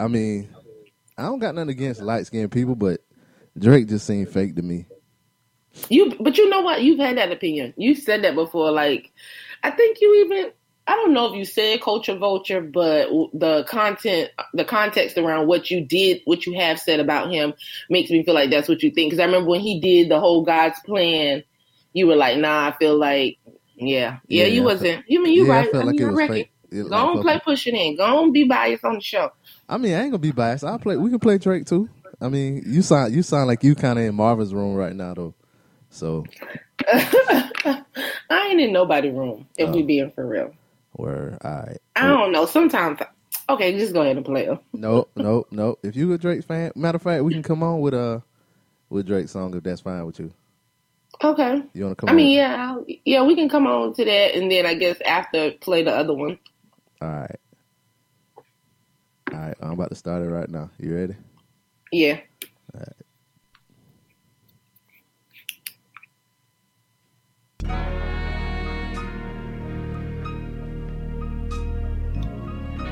I mean, I don't got nothing against light skinned people, but Drake just seemed fake to me. You, but you know what? You've had that opinion. You said that before. Like, I think you even. I don't know if you said culture vulture, but the content, the context around what you did, what you have said about him, makes me feel like that's what you think. Because I remember when he did the whole God's plan, you were like, "Nah, I feel like, yeah, yeah, Yeah, you I wasn't. You mean you yeah, right? felt I like mean, I reckon. fake. Go like, on, play push it in. Go on, be biased on the show. I mean, I ain't gonna be biased. I'll play. We can play Drake too. I mean, you sound you sound like you kind of in Marvin's room right now though. So I ain't in nobody room if we Oh. being for real. we're all right. I don't know. Sometimes, okay, just go ahead and play them. Nope, nope, nope. If you a Drake fan, matter of fact, we can come on with a with Drake song if that's fine with you. Okay. You want to come? I mean, yeah, yeah, we can come on to that, and then I guess after play the other one. All right. All right, I'm about to start it right now. You ready? Yeah.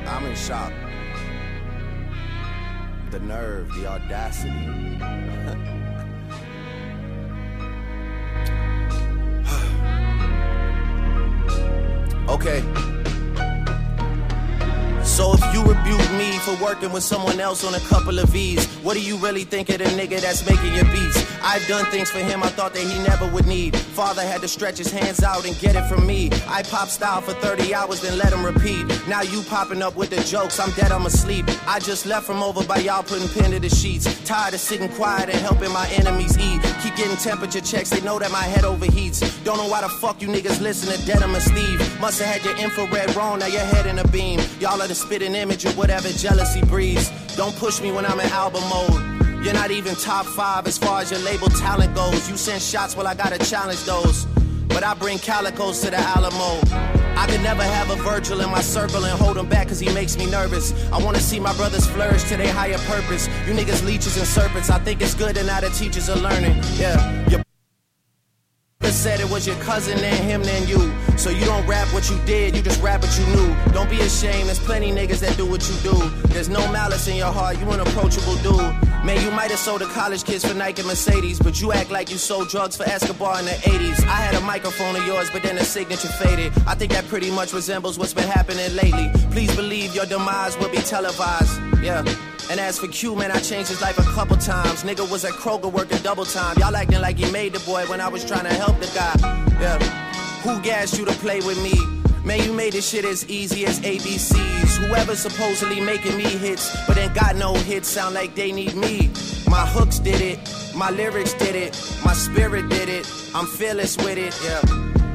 I'm in shock. The nerve, the audacity. okay. So if you rebuke me for working with someone else on a couple of V's, what do you really think of the nigga that's making your beats? I've done things for him I thought that he never would need. Father had to stretch his hands out and get it from me. I pop style for 30 hours, then let him repeat. Now you popping up with the jokes, I'm dead, I'm asleep. I just left from over by y'all putting pen to the sheets. Tired of sitting quiet and helping my enemies eat. Keep getting temperature checks, they know that my head overheats. Don't know why the fuck you niggas listen to Dead and Steve. Must have had your infrared wrong, now your head in a beam. Y'all are the spitting image of whatever jealousy breeds. Don't push me when I'm in album mode. You're not even top five as far as your label talent goes. You send shots, well, I gotta challenge those. But I bring calicos to the Alamo. I could never have a Virgil in my circle and hold him back cause he makes me nervous. I wanna see my brothers flourish to their higher purpose. You niggas leeches and serpents, I think it's good that now the teachers are learning. Yeah, said it was your cousin and him than you. So you don't rap what you did, you just rap what you knew. Don't be ashamed, there's plenty niggas that do what you do. There's no malice in your heart, you an approachable dude. Man, you might have sold to college kids for Nike and Mercedes, but you act like you sold drugs for Escobar in the 80s. I had a microphone of yours, but then the signature faded. I think that pretty much resembles what's been happening lately. Please believe your demise will be televised. Yeah. And as for Q, man, I changed his life a couple times. Nigga was at Kroger working double time. Y'all acting like he made the boy when I was trying to help the guy. Yeah. Who gassed you to play with me? Man, you made this shit as easy as ABCs. Whoever supposedly making me hits, but ain't got no hits, sound like they need me. My hooks did it, my lyrics did it, my spirit did it. I'm fearless with it, yeah.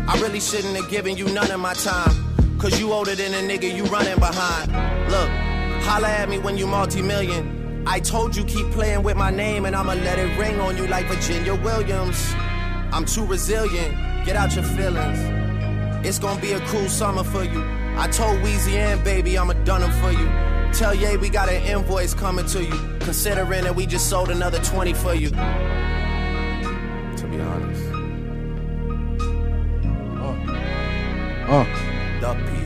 I really shouldn't have given you none of my time. Cause you older than a nigga you running behind. Look, holla at me when you multi-million. I told you keep playing with my name and I'ma let it ring on you like Virginia Williams. I'm too resilient, get out your feelings. It's gonna be a cool summer for you. I told Weezy and baby I'ma done 'em for you. Tell Ye we got an invoice coming to you. Considering that we just sold another 20 for you. To be honest. Oh, Duck P.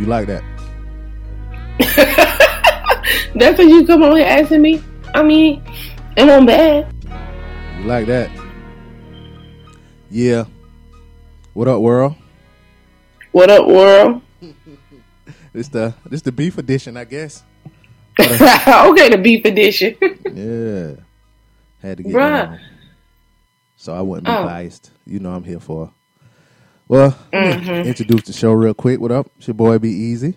you like that? That's what you come on here asking me. I mean, it wasn't bad. You like that? Yeah. What up, world? What up, world? This the this the beef edition, I guess. okay, the beef edition. Yeah. Had to get Bruh. down. So I wouldn't be Oh. biased. You know I'm here for. Well, Mhm. introduce the show real quick. What up? It's your boy Be Easy.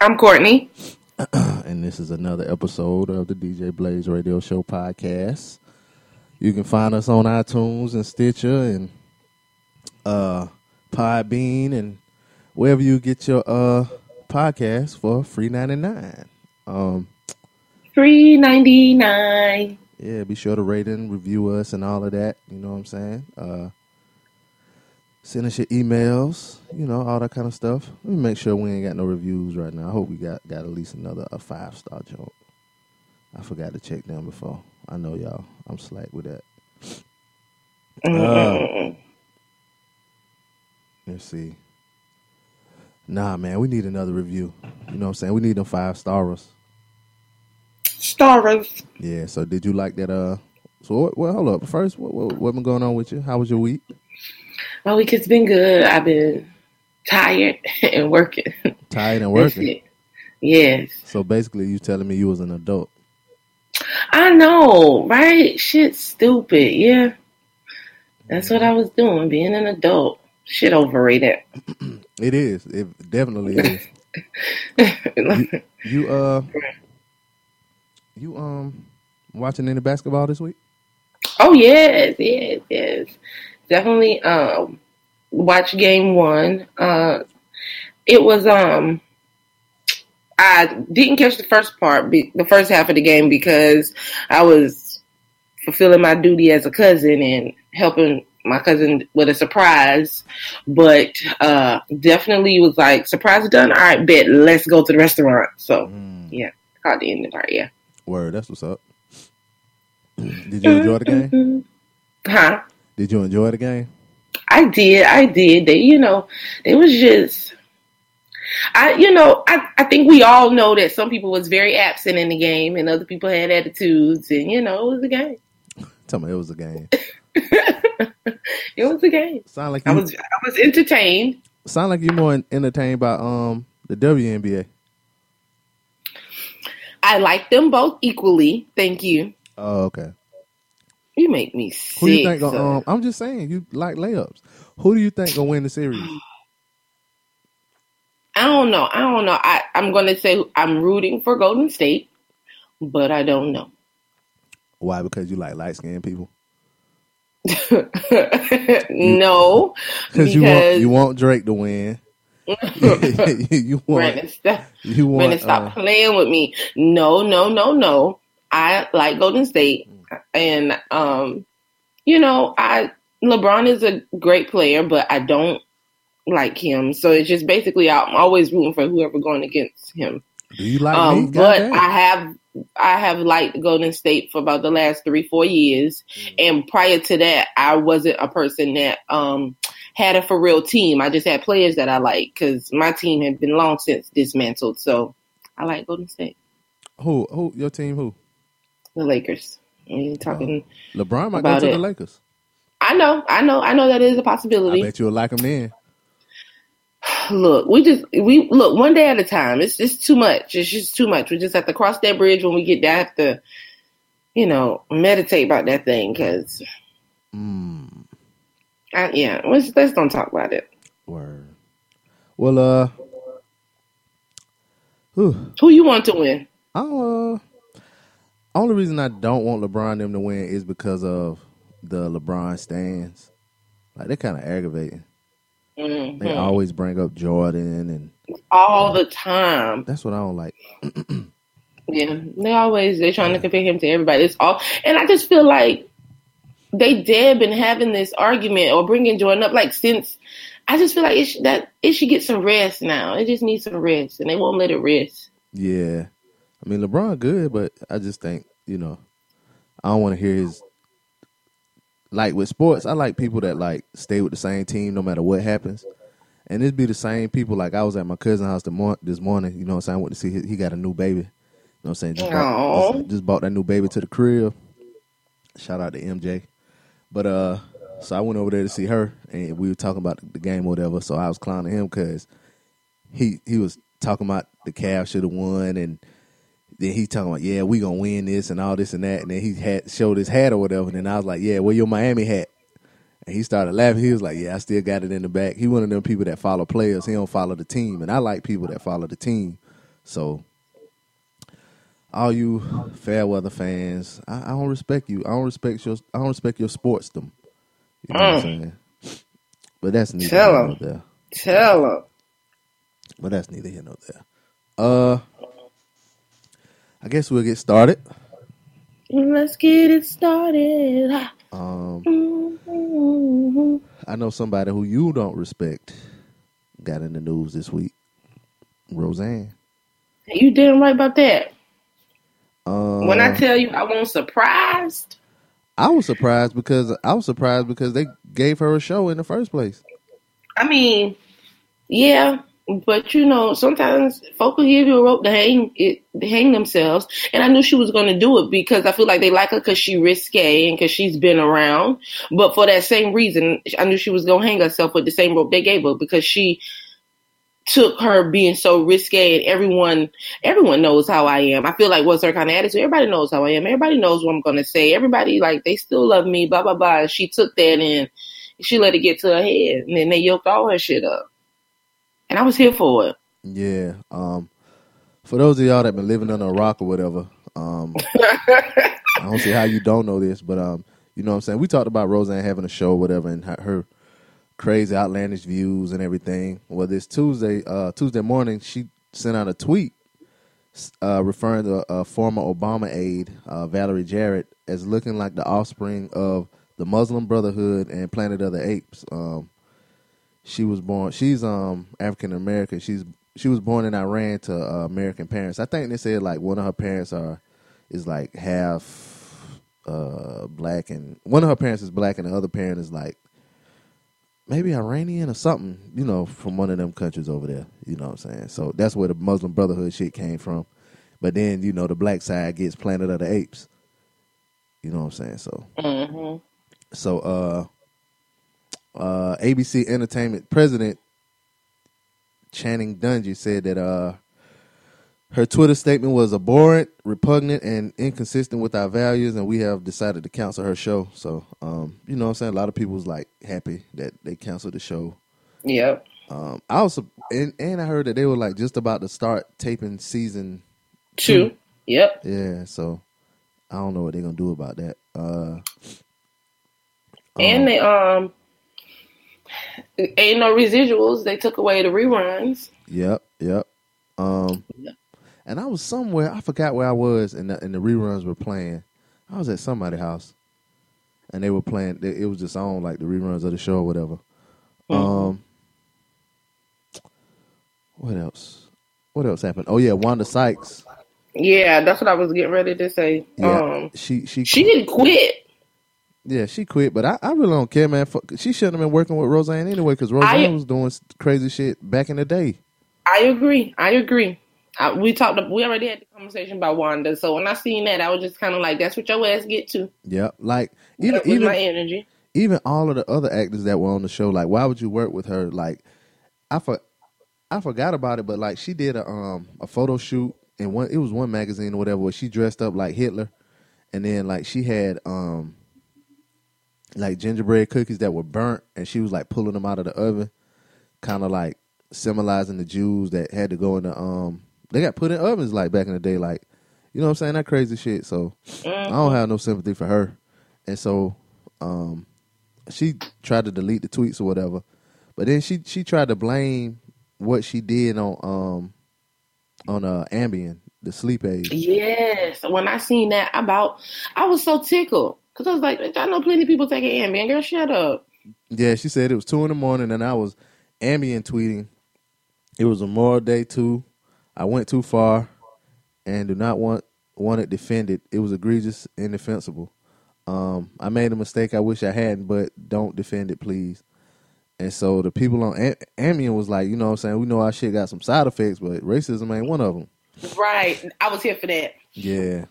I'm Courtney. and this is another episode of the DJ Blaze Radio Show podcast. You can find us on iTunes and Stitcher and uh Podbean and wherever you get your uh podcast for free ninety nine. Um Three ninety nine. yeah, be sure to rate and review us and all of that. You know what I'm saying? Uh send us your emails, you know, all that kind of stuff. Let me make sure we ain't got no reviews right now. I hope we got got at least another a five star joke. I forgot to check them before. I know y'all. I'm slack with that. Uh, let's see. Nah, man, we need another review. You know what I'm saying? We need them five stars. Stars. Yeah. So did you like that? Uh. So what, well, hold up. First, what, what what been going on with you? How was your week? My week has been good. I've been tired and working. Tired and working. Yes. So basically, you telling me you was an adult. I know, right? Shit's stupid. Yeah. That's what I was doing, being an adult. Shit overrated. It is. It definitely is. You uh, you um, watching any basketball this week? oh yes, yes, yes. Definitely um watch game one. Uh it was um I didn't catch the first part, the first half of the game because I was fulfilling my duty as a cousin and helping my cousin with a surprise. But uh definitely was like surprise done. All right, bet let's go to the restaurant. So Mm, yeah, caught the end ending part. Yeah. word. That's what's up. Did you enjoy the game? Huh? Did you enjoy the game? I did, I did. They, you know, it was just, I, you know, I, I think we all know that some people was very absent in the game, and other people had attitudes, and you know, it was a game. Tell me it was a game. It was a game. Sound like I you was, I was entertained. sound like you're more entertained by um the WNBA. I like them both equally. Thank you. Oh, okay. You make me sick. Who do you think? Gonna, um, I'm just saying you like layups. Who do you think gonna win the series? I don't know. I don't know. I, I'm going to say I'm rooting for Golden State, but I don't know. Why? Because you like light skinned people. no, Because you want you want Drake to win. you want Brandon, stop. you want Brandon, stop uh, playing with me. No, no, no, no. I like Golden State, and um, you know, I LeBron is a great player, but I don't like him. So it's just basically I'm always rooting for whoever going against him. do you like Um, me? but Goddamn. I have I have liked Golden State for about the last three four years, and prior to that, I wasn't a person that um had a for real team. I just had players that I like because my team had been long since dismantled. So I like Golden State, who who your team? Who the Lakers. You talking. LeBron might go to it. the Lakers. I know, I know, I know that is a possibility. I bet you'll like him then. Look, we just we look one day at a time. It's just too much. It's just too much. We just have to cross that bridge when we get there. I have to, you know, meditate about that thing because, Mm, yeah, let's let's don't talk about it. word. Well, uh, whew, Who you want to win? I uh, only reason I don't want LeBron them to win is because of the LeBron stands. Like they're kind of aggravating. Mhm. They always bring up Jordan, and All the time. that's what I don't like. Yeah, they always they're trying to compare him to everybody. It's all, and I just feel like they dead been having this argument or bringing Jordan up like since. I just feel like it should, that it should get some rest now. It just needs some rest, and they won't let it rest. Yeah, I mean LeBron good, but I just think you know I don't want to hear his like with sports. I like people that like stay with the same team no matter what happens, and it'd be the same people. Like I was at my cousin's house mor- this morning. You know, what I'm saying I went to see his, he got a new baby. You know, what I'm saying just bought, just, just bought that new baby to the crib. Shout out to MJ. But uh, so I went over there to see her, and we were talking about the game or whatever. So I was clowning him because he he was talking about the Cavs should have won, and then he talking about yeah we gonna win this and all this and that, and then he had showed his hat or whatever, and then I was like yeah where your Miami hat, and he started laughing. He was like yeah I still got it in the back. He one of them people that follow players. He don't follow the team, and I like people that follow the team. So all you fair weather fans, I, I don't respect you. I don't respect your I don't respect your sportsdom. You know what I'm saying? But that's neither Tell here nor there. Tell them. But that's neither here nor there. Uh, I guess we'll get started. Let's get it started. Um, Mhm. I know somebody who you don't respect got in the news this week. Roseanne. You damn right about that. Um, When I tell you I wasn't surprised, I was surprised because I was surprised because they gave her a show in the first place. I mean, yeah, But you know, sometimes folk will give you a rope to hang it, hang themselves. And I knew she was going to do it because I feel like they like her because she risque and because she's been around. But for that same reason, I knew she was going to hang herself with the same rope they gave her because she took her being so risque and everyone everyone knows how I am. I feel like what's her kind of attitude? Everybody knows how I am. Everybody knows what I'm gonna say. Everybody like they still love me, blah blah blah. She took that and she let it get to her head and then they yoked all her shit up. And I was here for it. Yeah. Um for those of y'all that been living under a rock or whatever, um I don't see how you don't know this, but um you know what I'm saying? We talked about Roseanne having a show or whatever and her, her crazy outlandish views and everything. Well, this Tuesday, uh, Tuesday morning, she sent out a tweet uh, referring to a former Obama aide, uh, Valerie Jarrett, as looking like the offspring of the Muslim Brotherhood and Planet of the Apes. Um, she was born. She's um, African American. She's she was born in Iran to uh, American parents. I think they said like one of her parents are is like half uh, black and one of her parents is black and the other parent is like maybe Iranian or something, you know, from one of them countries over there. You know what I'm saying? So that's where the Muslim Brotherhood shit came from. But then, you know, the black side gets Planet of the Apes. You know what I'm saying? So, mm-hmm. so uh, uh, ABC Entertainment president Channing Dungey said that uh, her Twitter statement was abhorrent, repugnant, and inconsistent with our values, and we have decided to cancel her show. So, um, you know what I'm saying? A lot of people was like happy that they canceled the show. Yep. Um, I also and, and I heard that they were like just about to start taping season two. two. Yep. Yeah, so I don't know what they're gonna do about that. Uh, and um, they um ain't no residuals. They took away the reruns. Yep, yep. Um, yep and I was somewhere. I forgot where I was, and the, and the reruns were playing. I was at somebody's house, and they were playing. It was just on like the reruns of the show or whatever. Mm-hmm. Um, what else? What else happened? Oh yeah, Wanda Sykes. Yeah, that's what I was getting ready to say. Yeah, um, she she she didn't quit. Yeah, she quit, but I, I really don't care, man. She shouldn't have been working with Roseanne anyway, because Roseanne I, was doing crazy shit back in the day. I agree. I agree. I, we talked. We already had the conversation about Wanda. So when I seen that, I was just kind of like, "That's what your ass get to." Yeah, like even even my energy. Even all of the other actors that were on the show, like, why would you work with her? Like, I for, I forgot about it, but like, she did a um a photo shoot and one. It was one magazine or whatever where she dressed up like Hitler, and then like she had um like gingerbread cookies that were burnt, and she was like pulling them out of the oven, kind of like symbolizing the Jews that had to go in the um they got put in ovens like back in the day, like you know what I'm saying? That crazy shit. So mm-hmm. I don't have no sympathy for her. And so um, she tried to delete the tweets or whatever. But then she she tried to blame what she did on um on uh Ambien, the sleep aid. Yes. When I seen that about I was so tickled. Cause I was like, I know plenty of people taking Ambien. Girl, shut up. Yeah, she said it was two in the morning and I was Ambien tweeting. It was a moral Day too. I went too far and do not want want it defended. It was egregious indefensible. Um, I made a mistake I wish I hadn't, but don't defend it, please. And so the people on Am- Ambien was like, you know what I'm saying? We know our shit got some side effects, but racism ain't one of them. Right. I was here for that. Yeah.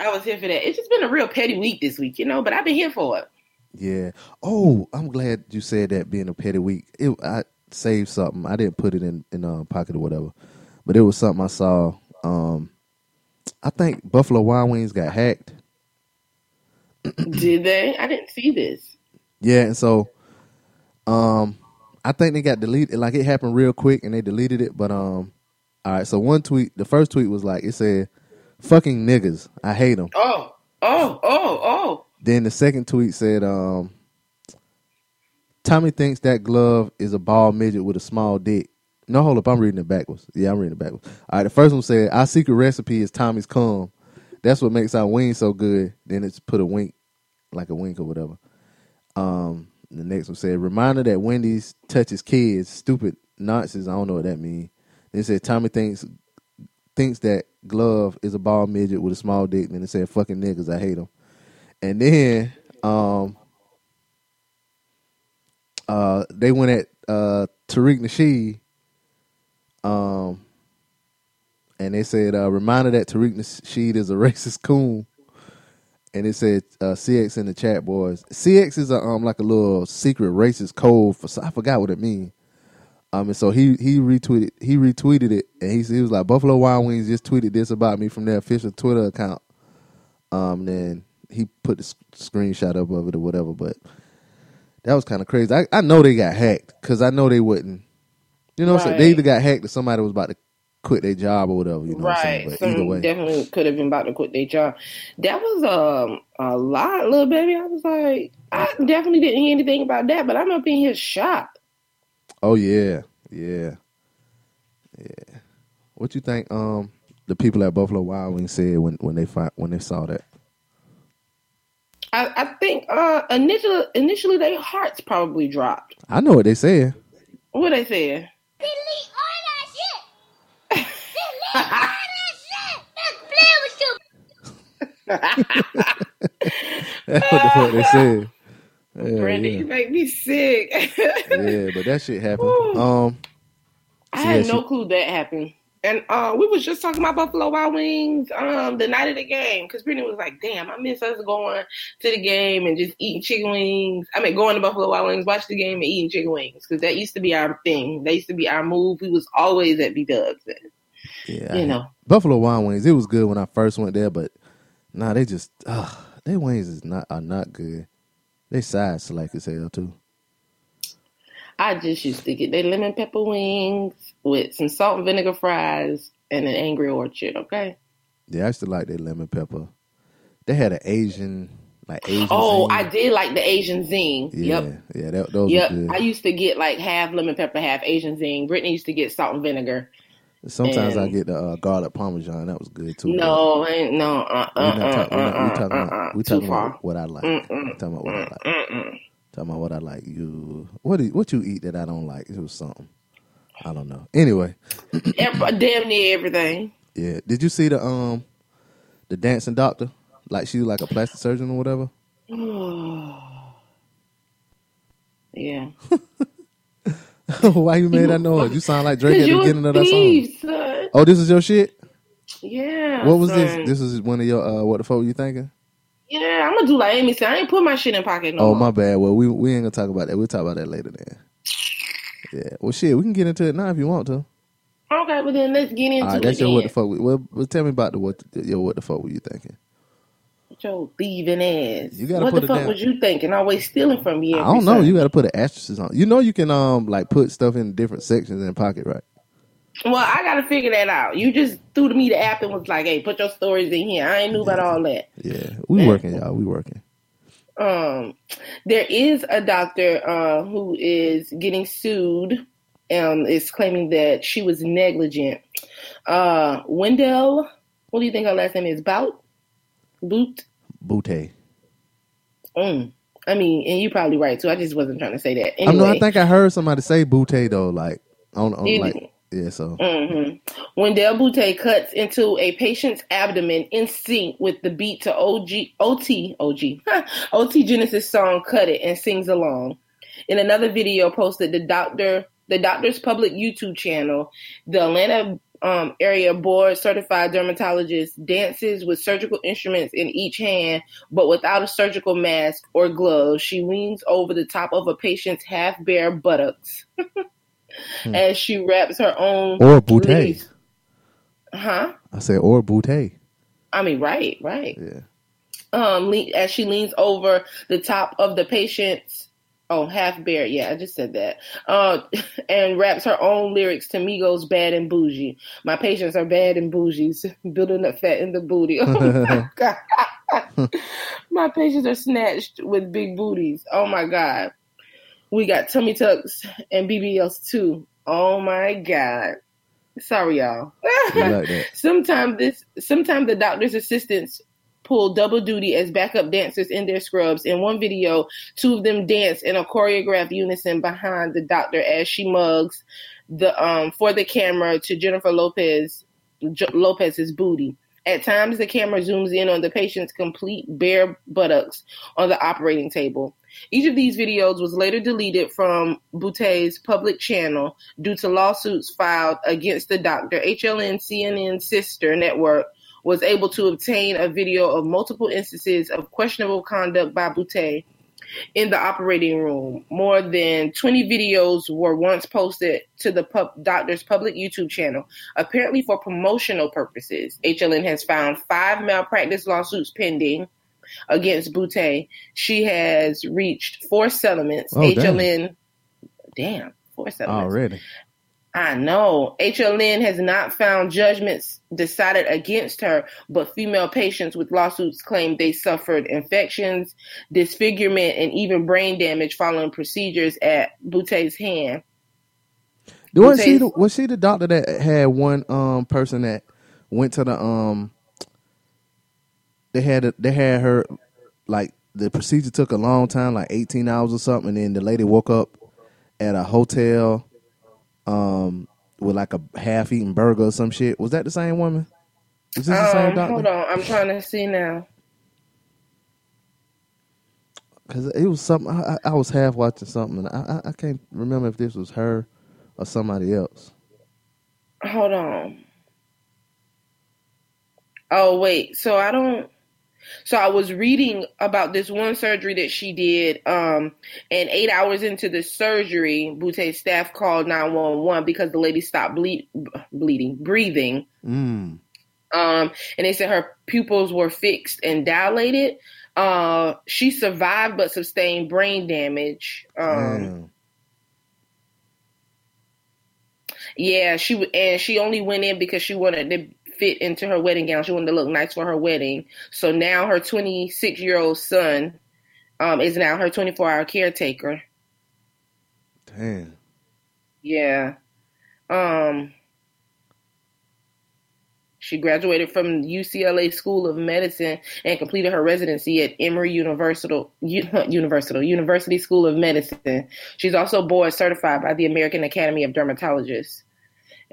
I was here for that. It's just been a real petty week this week, you know, but I've been here for it. Yeah. Oh, I'm glad you said that being a petty week. It, I saved something. I didn't put it in in a uh, pocket or whatever but it was something I saw. Um, I think Buffalo Wild Wings got hacked. Did they? I didn't see this. Yeah, and so um, I think they got deleted. Like it happened real quick, and they deleted it. But um, all right. So one tweet, the first tweet was like it said, "Fucking niggas, I hate them." Oh, oh, oh, oh. Then the second tweet said, um, Tommy thinks that glove is a bald midget with a small dick. No, hold up. I'm reading it backwards. Yeah, I'm reading it backwards. All right. The first one said, "Our secret recipe is Tommy's cum. That's what makes our wings so good." Then it's put a wink, like a wink or whatever. Um, the next one said, "Reminder that Wendy's touches kids. Stupid nonsense. I don't know what that means." Then it said, "Tommy thinks thinks that glove is a bald midget with a small dick." Then it said, "Fucking niggas. I hate them." And then um, uh, they went at uh, Tariq Nasheed Um, and they said, uh, reminder that Tariq Nasheed is a racist coon. And it said uh, CX in the chat, boys. CX is a um like a little secret racist code for I forgot what it means. Um, and so he he retweeted he retweeted it, and he, he was like Buffalo Wild Wings just tweeted this about me from their official Twitter account. Um, then he put the screenshot up of it or whatever, but that was kind of crazy. I, I know they got hacked because I know they wouldn't. You know, right. they either got hacked or somebody was about to quit their job or whatever. You know, right? What either way, definitely could have been about to quit their job. That was um a lot, little baby. I was like, I definitely didn't hear anything about that, but I'm up in here shocked. Oh yeah, yeah, yeah. What you think? Um, the people at Buffalo Wild Wings said when when they find, when they saw that. I, I think uh, initially initially their hearts probably dropped. I know what they said. What they said? Delete all that shit. Delete all that shit. Let's play with you. That's what the fuck they said. Brandy, yeah. you make me sick. yeah, but that shit happened. Um, I had no clue that happened. And uh, we was just talking about Buffalo Wild Wings um, the night of the game because Brittany was like, "Damn, I miss us going to the game and just eating chicken wings. I mean, going to Buffalo Wild Wings, watch the game, and eating chicken wings because that used to be our thing. That used to be our move. We was always at B Dubs. Yeah, you know, Buffalo Wild Wings. It was good when I first went there, but nah, they just uh, their wings is not are not good. They size select as hell too. I just used to get their lemon pepper wings with some salt and vinegar fries and an Angry Orchard. Okay. Yeah, I used to like their lemon pepper. They had an Asian, like Asian. Oh, zing. I did like the Asian zing. Yeah, yep. Yeah, that, those. Yep. I used to get like half lemon pepper, half Asian zing. Brittany used to get salt and vinegar. Sometimes and I get the uh, garlic parmesan. That was good too. No, ain't no. Uh, uh, we're, talk, we're, not, we talking uh, about we talking about what I like. We're talking about what I like. Talking about what I like. You what do, what you eat that I don't like? It was something. I don't know. Anyway, damn near everything. Yeah. Did you see the um the dancing doctor? Like she was like a plastic surgeon or whatever. yeah. Why you made that noise? You sound like Drake at the beginning of that song. Son. Oh, this is your shit. Yeah. What was son. this? This is one of your uh, what the fuck were you thinking? Yeah, I'm gonna do like Amy said. I ain't put my shit in pocket no Oh, more. my bad. Well, we we ain't gonna talk about that. We'll talk about that later then. Yeah. Well, shit, we can get into it now if you want to. Okay, well then let's get into All right, that's it. your what the fuck. Well, well, tell me about the what your what the fuck were you thinking? Your thieving ass. You gotta what put the fuck down. was you thinking? Always stealing from you. I don't know. You got to put an asterisk on. You know, you can um like put stuff in different sections in the pocket, right? Well, I got to figure that out. You just threw to me the app and was like, "Hey, put your stories in here." I ain't knew yeah. about all that. Yeah, we working, y'all. We working. Um, there is a doctor uh, who is getting sued and is claiming that she was negligent. Uh, Wendell, what do you think her last name is? Bout? Boot? Booty. Mm. I mean, and you're probably right too. I just wasn't trying to say that. Anyway, I know. I think I heard somebody say Booty though, like on, on like yeah. So mm-hmm. Wendell Booty cuts into a patient's abdomen in sync with the beat to OG OT OG OT Genesis song "Cut It" and sings along. In another video posted, the doctor the doctor's public YouTube channel, the Atlanta um, area board certified dermatologist dances with surgical instruments in each hand, but without a surgical mask or gloves. She leans over the top of a patient's half bare buttocks hmm. as she wraps her own or boutte. Huh? I said or boutte. I mean, right, right. Yeah. Um, as she leans over the top of the patient's Oh, half bear. Yeah, I just said that. Uh, and raps her own lyrics to Migos' "Bad and Boujee." My patients are bad and bougies, building up fat in the booty. Oh my god, my patients are snatched with big booties. Oh my god, we got tummy tucks and BBLs too. Oh my god. Sorry, y'all. like sometimes this, sometimes the doctor's assistants pull double duty as backup dancers in their scrubs. In one video, two of them dance in a choreographed unison behind the doctor as she mugs the um for the camera to Jennifer Lopez J- Lopez's booty. At times, the camera zooms in on the patient's complete bare buttocks on the operating table. Each of these videos was later deleted from Boutte's public channel due to lawsuits filed against the doctor. HLN CNN sister network was able to obtain a video of multiple instances of questionable conduct by Boutte in the operating room. More than 20 videos were once posted to the pub- doctor's public YouTube channel, apparently for promotional purposes. HLN has found five malpractice lawsuits pending against Boutte. She has reached four settlements. Oh, damn. HLN, damn, four settlements. Already. I know. HLN has not found judgments decided against her, but female patients with lawsuits claim they suffered infections, disfigurement, and even brain damage following procedures at Boutte's hand. Was she Boutte's- the, was she the doctor that had one um person that went to the um they had a, they had her like the procedure took a long time like 18 hours or something and then the lady woke up at a hotel um with like a half eaten burger or some shit was that the same woman is this the same Um, doctor hold on, I'm trying to see now. because it was something I, I I was half watching something and I, I I can't remember if this was her or somebody else Hold on. Oh wait, so I don't. So I was reading about this one surgery that she did, um, and eight hours into the surgery, Boutte staff called nine one one because the lady stopped ble- bleeding, breathing, mm. um, and they said her pupils were fixed and dilated. Uh, she survived but sustained brain damage. Um. Yeah, she and she only went in because she wanted to fit into her wedding gown. She wanted to look nice for her wedding. So now her 26 year old son um, is now her 24 hour caretaker. Damn. Yeah. Um. She graduated from UCLA School of Medicine and completed her residency at Emory University, University, University School of Medicine. She's also board certified by the American Academy of Dermatologists.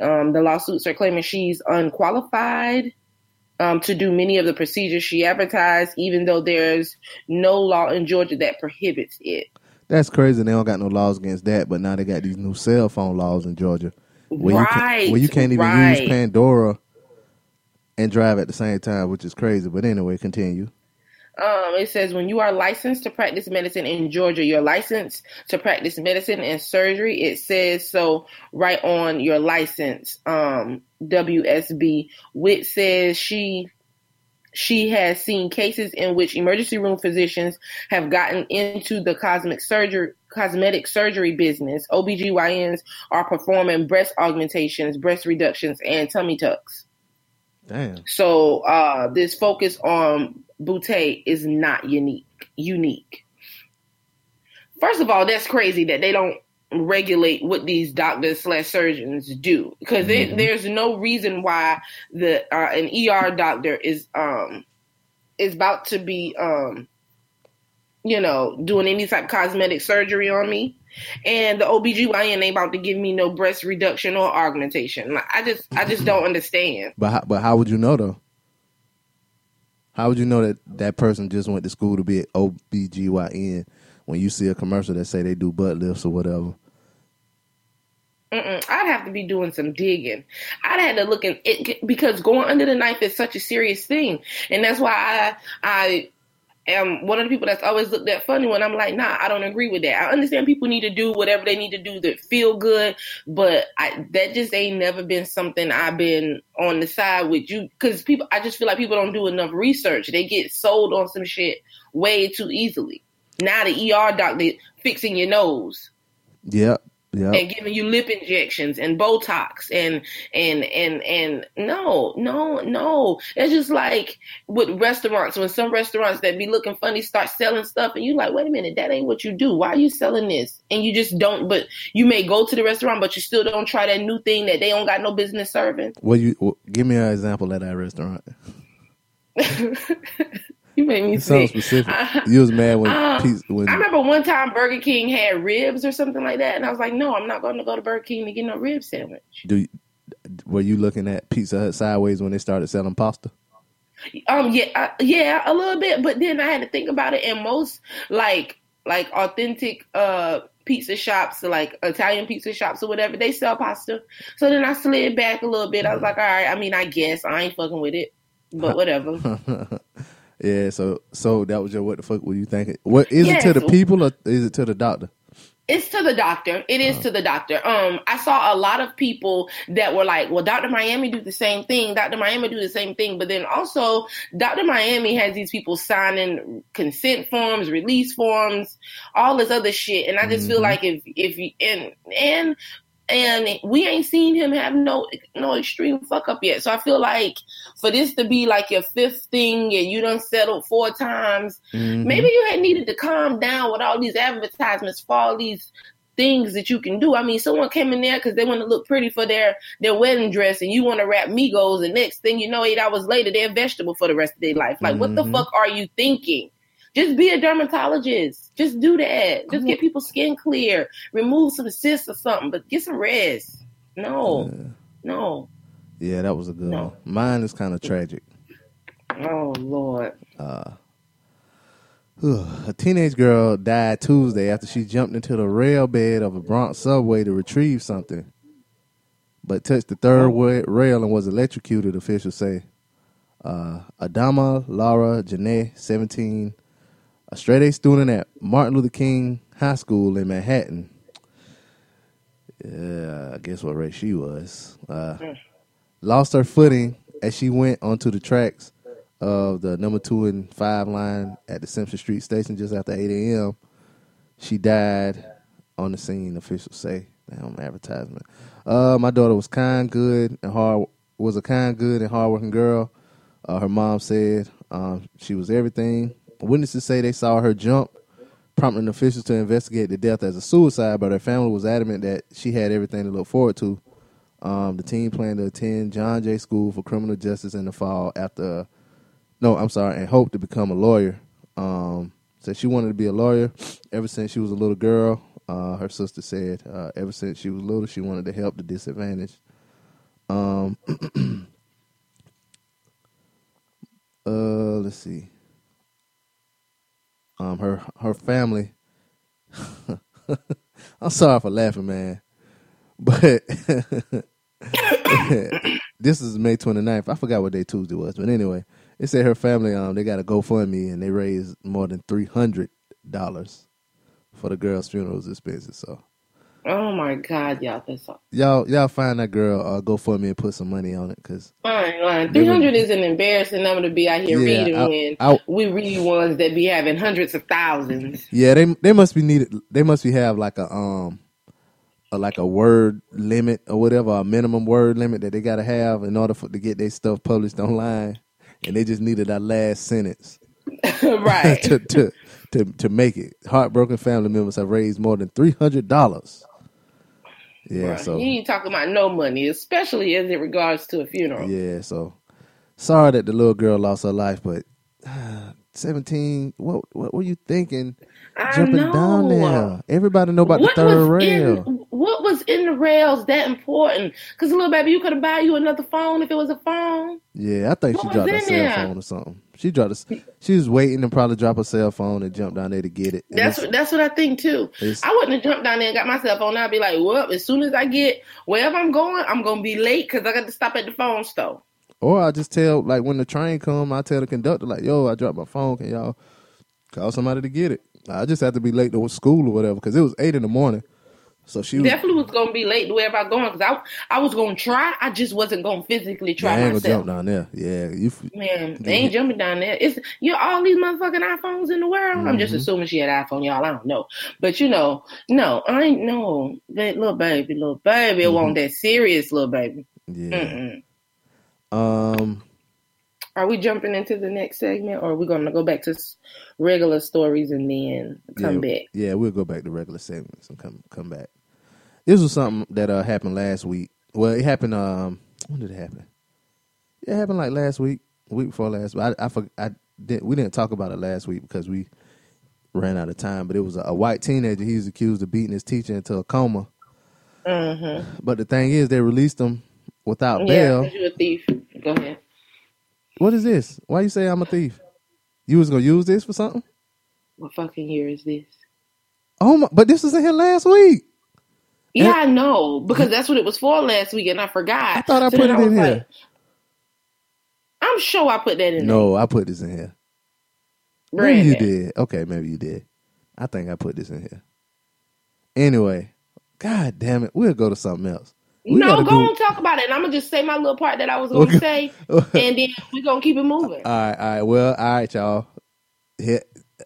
Um, the lawsuits are claiming she's unqualified um, to do many of the procedures she advertised, even though there's no law in Georgia that prohibits it. That's crazy. They don't got no laws against that, but now they got these new cell phone laws in Georgia where you right. can, where you can't even right. use Pandora and drive at the same time, which is crazy. But anyway, continue. Um, it says when you are licensed to practice medicine in Georgia, you're licensed to practice medicine and surgery. It says so right on your license. Um, WSB. Witt says she she has seen cases in which emergency room physicians have gotten into the cosmetic surgery cosmetic surgery business. OBGYNs are performing breast augmentations, breast reductions, and tummy tucks. Damn. So uh, this focus on Boutte is not unique. Unique. First of all, that's crazy that they don't regulate what these doctors slash surgeons do because Mhm. there's no reason why the uh, an ER doctor is um is about to be um you know doing any type of cosmetic surgery on me and the OBGYN ain't about to give me no breast reduction or augmentation. Like, I just I just don't understand. But how, but how would you know though? How would you know that that person just went to school to be an OBGYN when you see a commercial that say they do butt lifts or whatever? Mm-mm, I'd have to be doing some digging. I'd have to look at it because going under the knife is such a serious thing, and that's why I I am one of the people that's always looked at funny when I'm like, nah, I don't agree with that. I understand people need to do whatever they need to do to feel good, but I, that just ain't never been something I've been on the side with you because people. I just feel like people don't do enough research. They get sold on some shit way too easily. Now the ER doctor fixing your nose Yep. Yep. and giving you lip injections and Botox and and and and no, no, no. It's just like with restaurants when some restaurants that be looking funny start selling stuff and you like, wait a minute, that ain't what you do. Why are you selling this? And you just don't. But you may go to the restaurant, but you still don't try that new thing that they don't got no business serving. Well, you well, give me an example of that restaurant. you made me sick. specific. I- You was mad when Um, pizza when I remember one time Burger King had ribs or something like that, and I was like, no, I'm not going to go to Burger King to get no rib sandwich. do you, were you looking at Pizza Hut sideways when they started selling pasta? Um, yeah, uh, yeah, a little bit, but then I had to think about it, and most like like authentic uh pizza shops, like Italian pizza shops or whatever, they sell pasta. So then I slid back a little bit. I was like, all right, I mean, I guess I ain't fucking with it, but whatever. yeah, so so that was your what the fuck were you thinking? What is it to the people or is it to the doctor? It's to the doctor. It is to the doctor. Um, I saw a lot of people that were like, "Well, Dr. Miami do the same thing. Dr. Miami do the same thing." But then also, Dr. Miami has these people signing consent forms, release forms, all this other shit. And I just feel Mhm. like if if you and and and we ain't seen him have no no extreme fuck up yet. So I feel like for this to be like your fifth thing and you done settled four times, Mhm. Maybe you had needed to calm down with all these advertisements for all these things that you can do. I mean, someone came in there because they want to look pretty for their their wedding dress, and you want to wrap Migos, and next thing you know, eight hours later, they're vegetable for the rest of their life. Like, what the Mhm. fuck are you thinking? Just be a dermatologist. Just do that. Just get people's skin clear. Remove some cysts or something, but get some rest. No, Yeah. no. Yeah, that was a good No. one. Mine is kind of tragic. Oh Lord. Uh, a teenage girl died Tuesday after she jumped into the rail bed of a Bronx subway to retrieve something, but touched the third wa- rail and was electrocuted. Officials say. Uh, Adama Laura Janae, 17, a straight A student at Martin Luther King High School in Manhattan. Yeah, I guess what race she was. Uh, lost her footing as she went onto the tracks of the number two and five line at the Simpson Street station just after 8 a.m. She died on the scene, officials say. Damn advertisement. Uh, my daughter was kind, good, and hard. Was a kind, good, and hardworking girl. Uh, her mom said um, she was everything. Witnesses say they saw her jump, prompting officials to investigate the death as a suicide. But her family was adamant that she had everything to look forward to. Um, the team planned to attend John Jay School for Criminal Justice in the fall after no, I'm sorry, and hoped to become a lawyer. Um, said she wanted to be a lawyer ever since she was a little girl. Uh, her sister said uh, ever since she was little, she wanted to help the disadvantaged. Um, uh, let's see. Um, her her family. I'm sorry for laughing, man, but this is May 29th. I forgot what day Tuesday was, but anyway, it said her family um they got a GoFundMe and they raised more than three hundred dollars for the girl's funeral expenses. So Oh my God, y'all. That's all. y'all y'all find that girl uh, GoFundMe and put some money on it because Fine, fine. Three hundred is an embarrassing number to be out here Yeah, reading I- when I- we read ones that be having hundreds of thousands. yeah they they must be needed they must be have like a um a, like a word limit or whatever a minimum word limit that they got to have in order for to get their stuff published online and they just needed that last sentence right. to, to to to make it. Heartbroken family members have raised more than three hundred dollars. Yeah, Bruh, so you ain't talking about no money, especially as it regards to a funeral. yeah, so sorry that the little girl lost her life, but seventeen. What what were you thinking? I Jumping know. down there. Everybody know about what the third rail. in what was in the rails that important? Because little baby, you could have bought you another phone if it was a phone. Yeah, I think she dropped her cell there? phone or something. She dropped. A, she was waiting to probably drop her cell phone and jump down there to get it. And That's what that's what I think too. I wouldn't have jumped down there and got my cell phone. I'd be like, well, as soon as I get wherever I'm going, I'm gonna be late because I got to stop at the phone store. Or I just tell like when the train come, I tell the conductor like, "Yo, I dropped my phone. Can y'all call somebody to get it?" I just had to be late to school or whatever because it was eight in the morning. So she. Definitely was gonna be late to wherever I'm going because I I was gonna try. I just wasn't gonna physically Yeah, I try ain't gonna myself. jump down there. Yeah, you. Man, they ain't jumping down there. It's you know, all these motherfucking iPhones in the world. I'm just Mhm. assuming she had iPhone, y'all. I don't know, but you know, no, I ain't no that little baby, little baby. It Mhm. wasn't that serious, little baby. Yeah. Mm-mm. Um. Are we jumping into the next segment, or are we gonna go back to regular stories and then come yeah, back? Yeah, we'll go back to regular segments and come come back. This was something that uh happened last week. Well, it happened. Um, when did it happen? Yeah, it happened like last week, week before last. I I, forg I didn't. We didn't talk about it last week because we ran out of time. But it was a, a white teenager. He was accused of beating his teacher into a coma. Mm-hmm. But the thing is, they released him without Yeah, bail. you a thief. Go ahead. What is this? Why you say I'm a thief? You was gonna use this for something? What fucking year is this? Oh my! But this was in here last week. Yeah, I know because that's what it was for last week, and I forgot. I thought I So put it in was here. I'm sure I put that in there. No, I put this in here. there. Maybe you did. Okay, maybe you did. I think I put this in here. Anyway, God damn it, we'll go to something else. We no, go do- on, talk about it, and I'm gonna just say my little part that I was gonna Okay. say, and then we're gonna keep it moving. right, all right. Well, all right, y'all.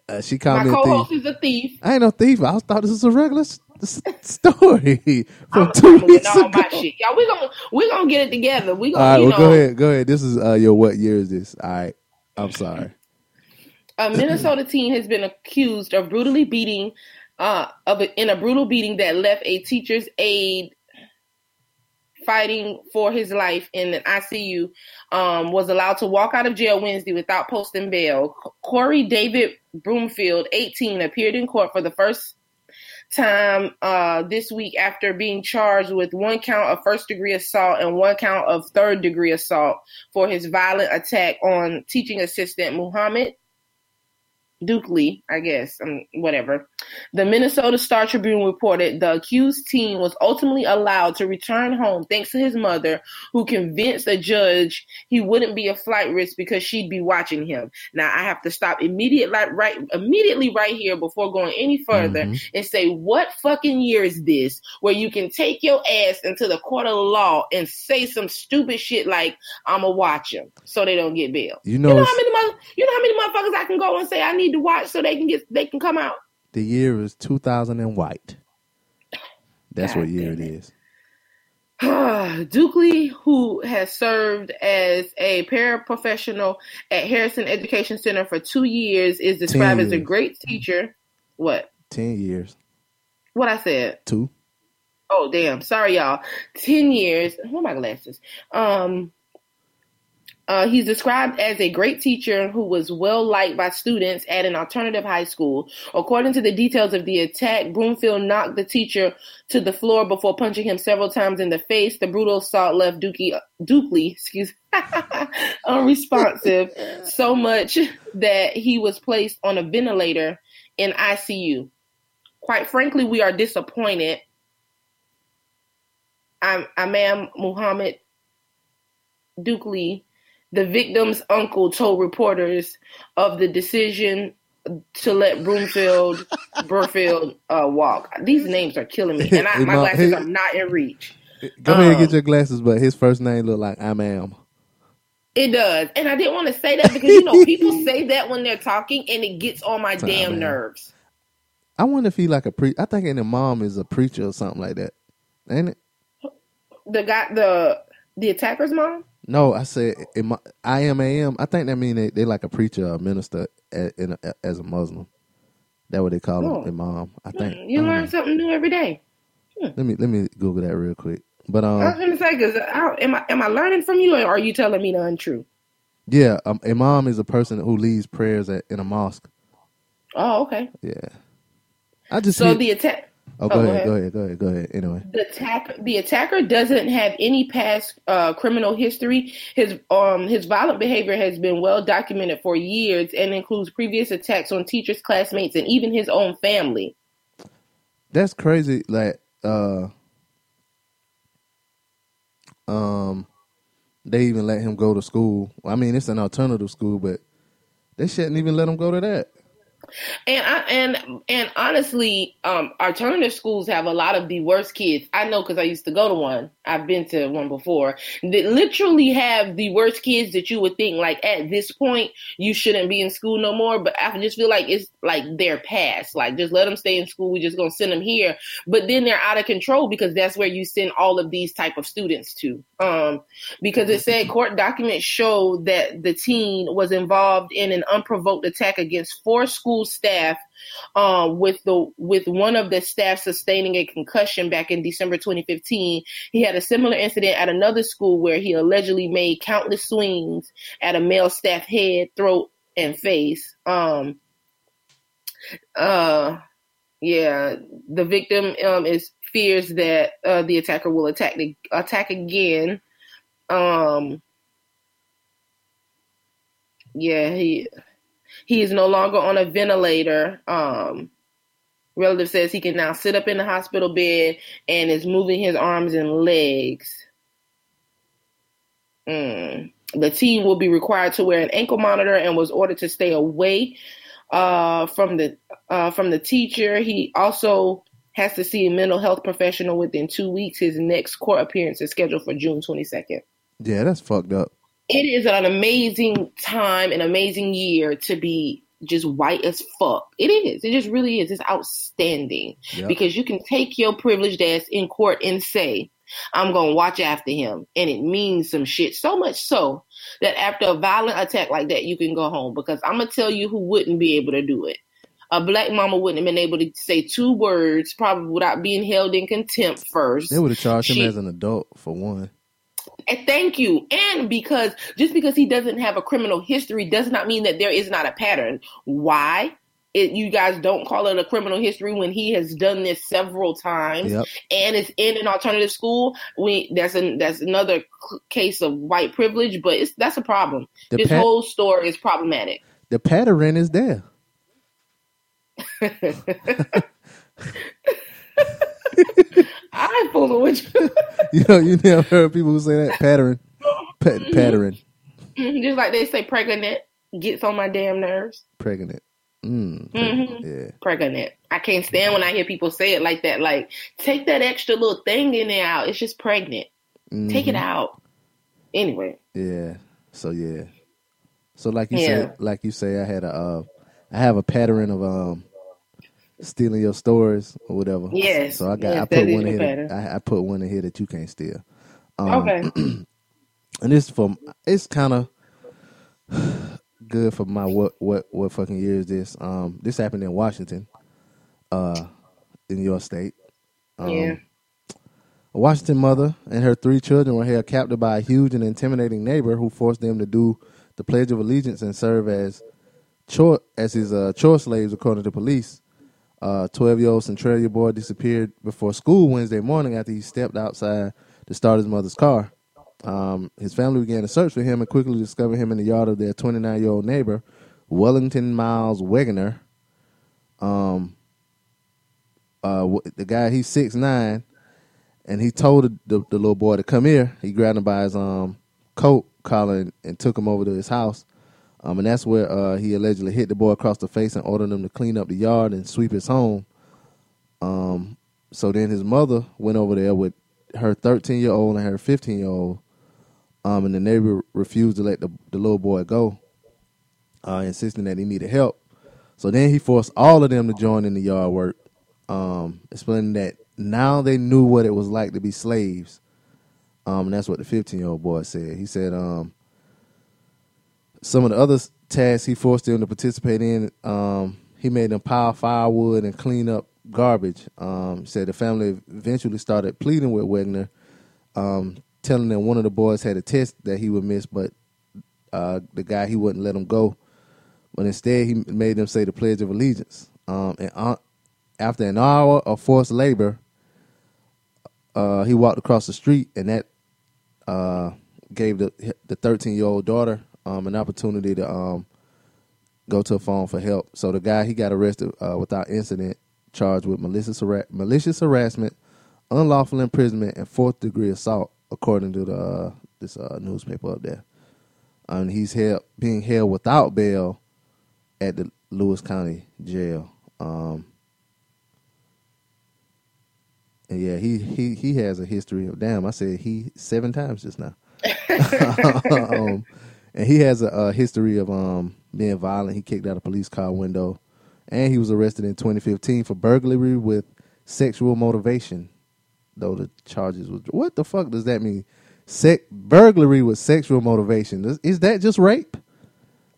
Uh, she my called me a co-host thief. is a thief. I ain't no thief. I thought this was a regular story from I'm, two weeks all ago. my shit, y'all. We gonna we gonna get it together. We gonna right, you well, know. go ahead, go ahead. This is uh, your what year is this? All right, I'm sorry. A Minnesota teen has been accused of brutally beating, uh, of a, in a brutal beating that left a teacher's aide fighting for his life in an ICU. Um, was allowed to walk out of jail Wednesday without posting bail. Corey David Broomfield, 18, appeared in court for the first time uh, this week after being charged with one count of first degree assault and one count of third degree assault for his violent attack on teaching assistant Muhammad Dukley, I guess, um, whatever. The Minnesota Star Tribune reported the accused teen was ultimately allowed to return home thanks to his mother, who convinced a judge he wouldn't be a flight risk because she'd be watching him. Now I have to stop immediately, right, immediately right here before going any further Mhm. and say, what fucking year is this where you can take your ass into the court of law and say some stupid shit like, "I'ma watch him," so they don't get bail. You know, You know how many mother, you know how many motherfuckers I can go and say I need to watch so they can get they can come out. the year is 2000 and white. That's what year it. is. Dukley, who has served as a paraprofessional at Harrison Education Center for two years, is described as a great teacher. What? Ten years, What I said? two. Oh damn! Sorry, y'all. Ten years. Where are my glasses? Um. Uh, he's described as a great teacher who was well liked by students at an alternative high school. According to the details of the attack, Broomfield knocked the teacher to the floor before punching him several times in the face. The brutal assault left Dookie, Dukley, excuse, unresponsive so much that he was placed on a ventilator in ICU. Quite frankly, we are disappointed. I'm Imam Muhammad Dukley, the victim's uncle, told reporters of the decision to let Broomfield Burfield uh, walk. These names are killing me, and I, my No, glasses he- are not in reach. Go ahead and Um, get your glasses, but his first name look like I'm Am. It does, and I didn't want to say that because you know people say that when they're talking, and it gets on my Time, damn man. nerves. I wonder if he like a pre. I think and the mom is a preacher or something like that, ain't it? The guy, the the attacker's mom. No, I said im- I am am. I think that mean they, they like a preacher or a minister a, in a, as a Muslim. That what they call Oh. him, imam. I think. Hmm, You I learn know. something new every day. Let me let me Google that real quick. But I was um, gonna say, because am I am I learning from you, or are you telling me the untrue? yeah, um, imam is a person who leads prayers at, in a mosque. Oh, okay. Yeah, I just So hit- the attack. Oh go oh, go ahead, go ahead, go ahead, go ahead. Anyway, The attacker, the attacker doesn't have any past uh, criminal history. His um his violent behavior has been well documented for years and includes previous attacks on teachers, classmates, and even his own family. that's crazy. Like uh, um, they even let him go to school. I mean, it's an alternative school, but they shouldn't even let him go to that. And I and and honestly, um, alternative schools have a lot of the worst kids. I know because I used to go to one. I've been to one before. That literally have the worst kids that you would think like at this point you shouldn't be in school no more. But I just feel like it's like they're past. Like just let them stay in school. We're just gonna send them here. But then they're out of control because that's where you send all of these type of students to. Um, because it said court documents show that the teen was involved in an unprovoked attack against four school staff um, with the with one of the staff sustaining a concussion back in December 2015. He had a similar incident at another school where he allegedly made countless swings at a male staff head, throat, and face. Um, uh, yeah, the victim um, is fears that uh, the attacker will attack the, attack again. Um, yeah, he he is no longer on a ventilator. Um, Relative says he can now sit up in the hospital bed and is moving his arms and legs. Mm. The team will be required to wear an ankle monitor and was ordered to stay away uh, from the uh, from the teacher. He also has to see a mental health professional within two weeks. His next court appearance is scheduled for June 22nd. Yeah, that's fucked up. It is an amazing time, an amazing year to be just white as fuck. It is. It just really is. It's outstanding Yep. because you can take your privileged ass in court and say, I'm going to watch after him. And it means some shit. So much so that after a violent attack like that, you can go home. Because I'm going to tell you who wouldn't be able to do it. A black mama wouldn't have been able to say two words, probably without being held in contempt first. They would have charged him as an adult for one. And thank you. And because just because he doesn't have a criminal history does not mean that there is not a pattern. Why? It, you guys don't call it a criminal history when he has done this several times Yep. and it's in an alternative school. We that's an that's another case of white privilege, but it's that's a problem. The this pat- whole story is problematic. The pattern is there. I fooling with you. You know, you never heard people who say that pattern. Pa- pattern. just like they say pregnant gets on my damn nerves. Pregnant. Mm, Mhm. Yeah. pregnant. I can't stand when I hear people say it like that. Like, take that extra little thing in there out. It's just pregnant. Take it Mhm. out. Anyway, Yeah. So yeah. So like you Yeah. say, like you say, I had a, uh, I have a pattern of um stealing your stories or whatever. Yes. So I got, Yes, I put one in here. That, I, I put one in here that you can't steal. Um, okay. and it's from it's kind of good for my what what what fucking year is this? Um, this happened in Washington, uh, in your state. Um, yeah. A Washington mother and her three children were held captive by a huge and intimidating neighbor who forced them to do the Pledge of Allegiance and serve as chore as his uh, chore slaves, according to police. Twelve year old Centralia boy disappeared before school Wednesday morning after he stepped outside to start his mother's car. Um, his family began to search for him and quickly discovered him in the yard of their 29 year old neighbor, Wellington Miles Wegener. Um, uh, the guy, he's six nine, and he told the, the, the little boy to come here. He grabbed him by his um coat collar and, and took him over to his house. Um, and that's where uh, he allegedly hit the boy across the face and ordered him to clean up the yard and sweep his home. Um, so then his mother went over there with her 13 year old and her 15 year old. Um, and the neighbor refused to let the, the little boy go, uh, insisting that he needed help. So then he forced all of them to join in the yard work, um, explaining that now they knew what it was like to be slaves. Um, and that's what the 15 year old boy said. He said, um, some of the other tasks he forced them to participate in, um, he made them pile firewood and clean up garbage. Um, said the family eventually started pleading with Wegner, um, telling them one of the boys had a test that he would miss, but uh, the guy he wouldn't let him go. But instead, he made them say the Pledge of Allegiance. Um, and uh, after an hour of forced labor, uh, he walked across the street, and that uh, gave the the 13 year old daughter um, an opportunity to um, go to a phone for help. So the guy he got arrested uh, without incident, charged with malicious hara- malicious harassment, unlawful imprisonment, and fourth degree assault, according to the uh, this uh, newspaper up there. And he's held being held without bail at the Lewis County Jail. Um, and yeah, he, he he has a history of damn. I said he seven times just now. um, and he has a, a history of um, being violent. He kicked out a police car window, and he was arrested in 2015 for burglary with sexual motivation. Though the charges was what the fuck does that mean? Sex burglary with sexual motivation is, is that just rape?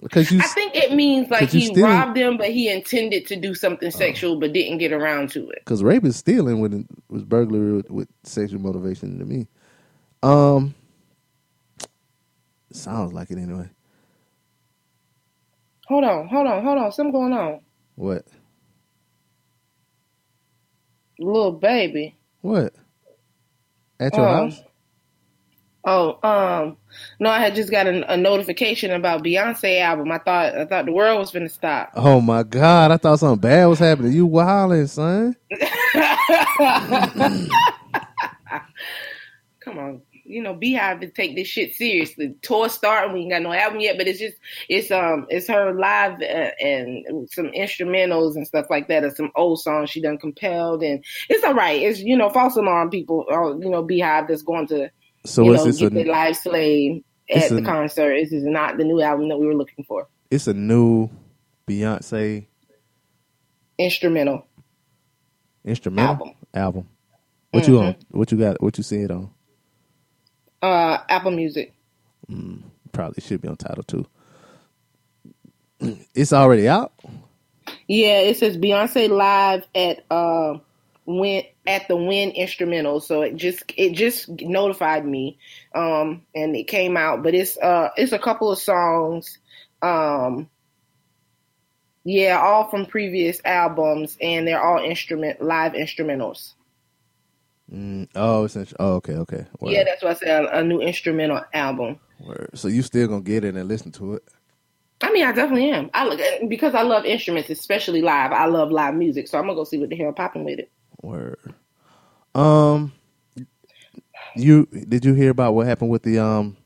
Because you I think it means like he steal- robbed them, but he intended to do something sexual, but didn't get around to it. because rape is stealing with was burglary with, with sexual motivation to me. Um, sounds like it anyway. Hold on, hold on, hold on. Something going on. What? Little baby. What? At your Um, house? Oh, um, no, I had just got a, a notification about Beyonce album. I thought I thought the world was gonna stop. Oh my god, I thought something bad was happening. You wilding, son. Come on, you know, BeyHive to take this shit seriously. Tour starting, we ain't got no album yet, but it's just it's um it's her live uh, and some instrumentals and stuff like that, and some old songs she done compelled, and it's all right. It's you know false alarm people, uh, you know, BeyHive that's going to So you it's know it's get a their live slave at the a- concert. This is not the new album that we were looking for. it's a new Beyonce Instrumental instrumental album. album. What you Mhm. on? What you got? What you see it on? Uh, Apple Music. Probably should be on Tidal too. It's already out. Yeah, it says Beyonce live at uh Win at the Win Instrumental. So it just it just notified me, um, and it came out. But it's uh it's a couple of songs, um, yeah, all from previous albums, and they're all instrument live instrumentals. Mm, oh, it's int- oh okay okay. Word, Yeah, that's why I said a, a new instrumental album. word. So you still gonna get it and listen to it? I mean, I definitely am. I look because I love instruments, especially live. I love live music, so I'm gonna go see what the hell popping with it. Word. Um, you did you hear about what happened with the um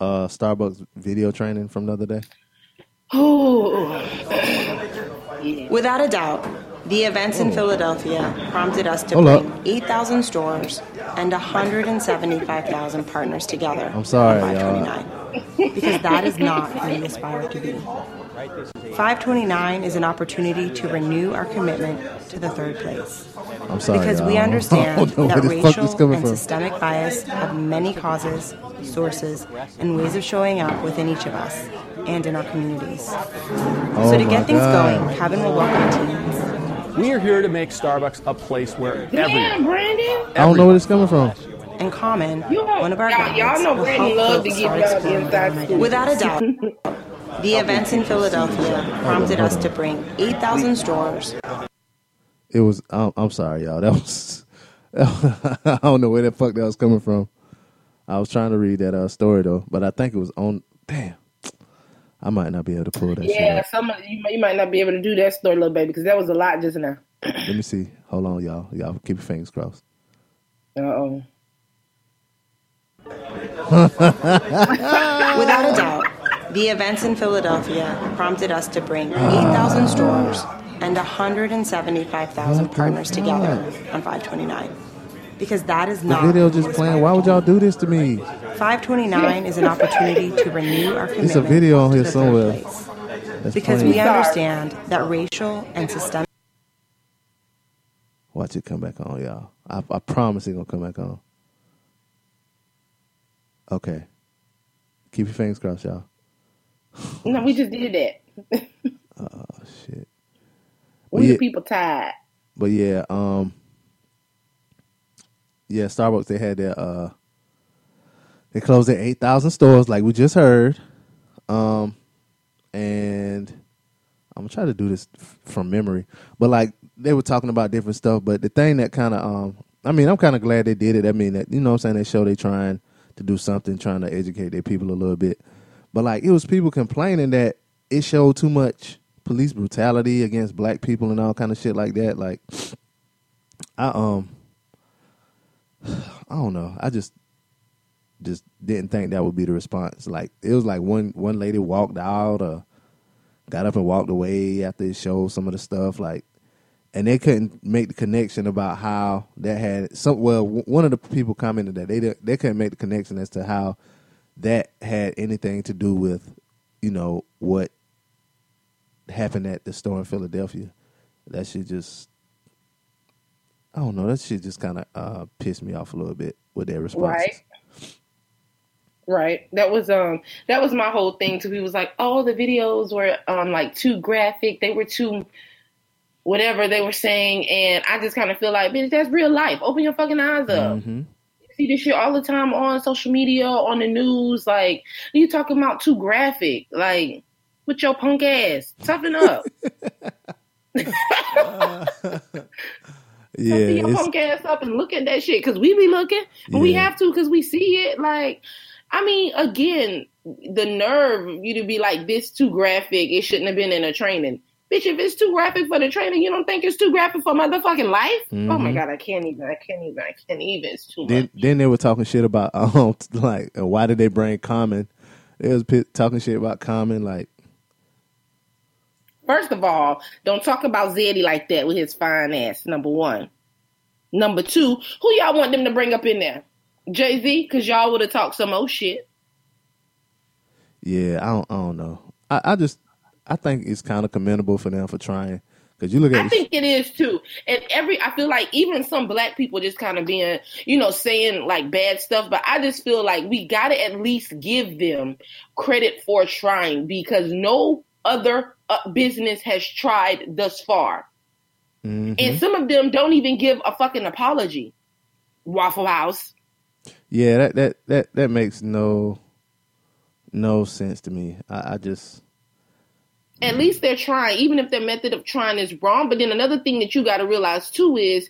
uh Starbucks video training from the other day? Oh, Without a doubt, the events in oh. Philadelphia prompted us to Hold up. bring 8,000 stores and 175,000 partners together. I'm sorry, on y'all. 529. Because that is not who we aspire to be. 529 is an opportunity to renew our commitment to the third place. I'm sorry, Because we understand that where the fuck this racial and from. systemic bias have many causes, sources, and ways of showing up within each of us and in our communities. Oh so to get things God. going, Kevin will welcome teams. We are here to make Starbucks a place where damn, everyone, Brandon. I don't know where this coming from. In common, You know, one of our y'all, guides y'all know will Brandon help love to the get Star y'all Explorer inside Without a doubt, the events in Philadelphia prompted us to bring 8,000 stores It was. I'm, I'm sorry, y'all. That was. I don't know where the fuck that was coming from. I was trying to read that uh, story though, but I think it was on. Damn, I might not be able to pull that shit Yeah, some of you, might- you might not be able to do that story, little baby, because that was a lot just now. Let me see. Hold on, y'all. Y'all keep your fingers crossed. Uh oh. Without a doubt, the events in Philadelphia prompted us to bring 8,000 stores and 175,000 partners together on 529. Because that is not. The video just playing. Why would y'all do this to me? 529 is an opportunity to renew our commitment It's a video on here somewhere. third place. That's Because playing. we understand that racial and systemic Watch it come back on, y'all. I, I promise it's gonna come back on. Okay. Keep your fingers crossed, y'all. No, we just did that. Oh shit. We yeah. the people tired. But yeah, um Yeah, Starbucks they had their uh they closed their eight thousand stores like we just heard. Um and I'm gonna try to do this f- from memory. But like they were talking about different stuff, but the thing that kinda um I mean, I'm kinda glad they did it. I mean that you know what I'm saying, they show they trying to do something, trying to educate their people a little bit. But like it was people complaining that it showed too much police brutality against black people and all kind of shit like that. Like I um I don't know. I just just didn't think that would be the response. Like it was like one one lady walked out or got up and walked away after it showed some of the stuff like and they couldn't make the connection about how that had some well one of the people commented that they they couldn't make the connection as to how that had anything to do with you know what happened at the store in Philadelphia. That shit just I don't know. That shit just kind of uh, pissed me off a little bit with their response. Right. Right. That was um that was my whole thing too. He was like, Oh, the videos were um like too graphic, they were too whatever they were saying, and I just kinda feel like, bitch, that's real life. Open your fucking eyes up. Mhm. You see this shit all the time on social media, on the news, like you talking about too graphic. Like, with your punk ass. Toughen up. Yeah, See your punk ass up and look at that shit because we be looking, but we have to because we see it. Like, I mean, again, the nerve you to be like this too graphic. It shouldn't have been in a training, bitch. If it's too graphic for the training, you don't think it's too graphic for motherfucking life? Oh my Mhm. god, I can't even. I can't even. I can't even. It's too Then much. then they were talking shit about um like why did they bring Common? They was pi- talking shit about Common like First of all, don't talk about Zeddy like that with his fine ass. Number one. Number two, who y'all want them to bring up in there? Jay Z, because y'all would have talked some old shit. yeah I don't I don't know I, I just I think it's kind of commendable for them for trying because you look at I think it is too. And every I feel like even some black people just kind of being, you know, saying like bad stuff, but I just feel like we got to at least give them credit for trying because no other business has tried thus far. Mhm. And some of them don't even give a fucking apology. Waffle House. yeah that that that that makes no no sense to me I, I just At least they're trying, even if their method of trying is wrong. But then another thing that you got to realize too is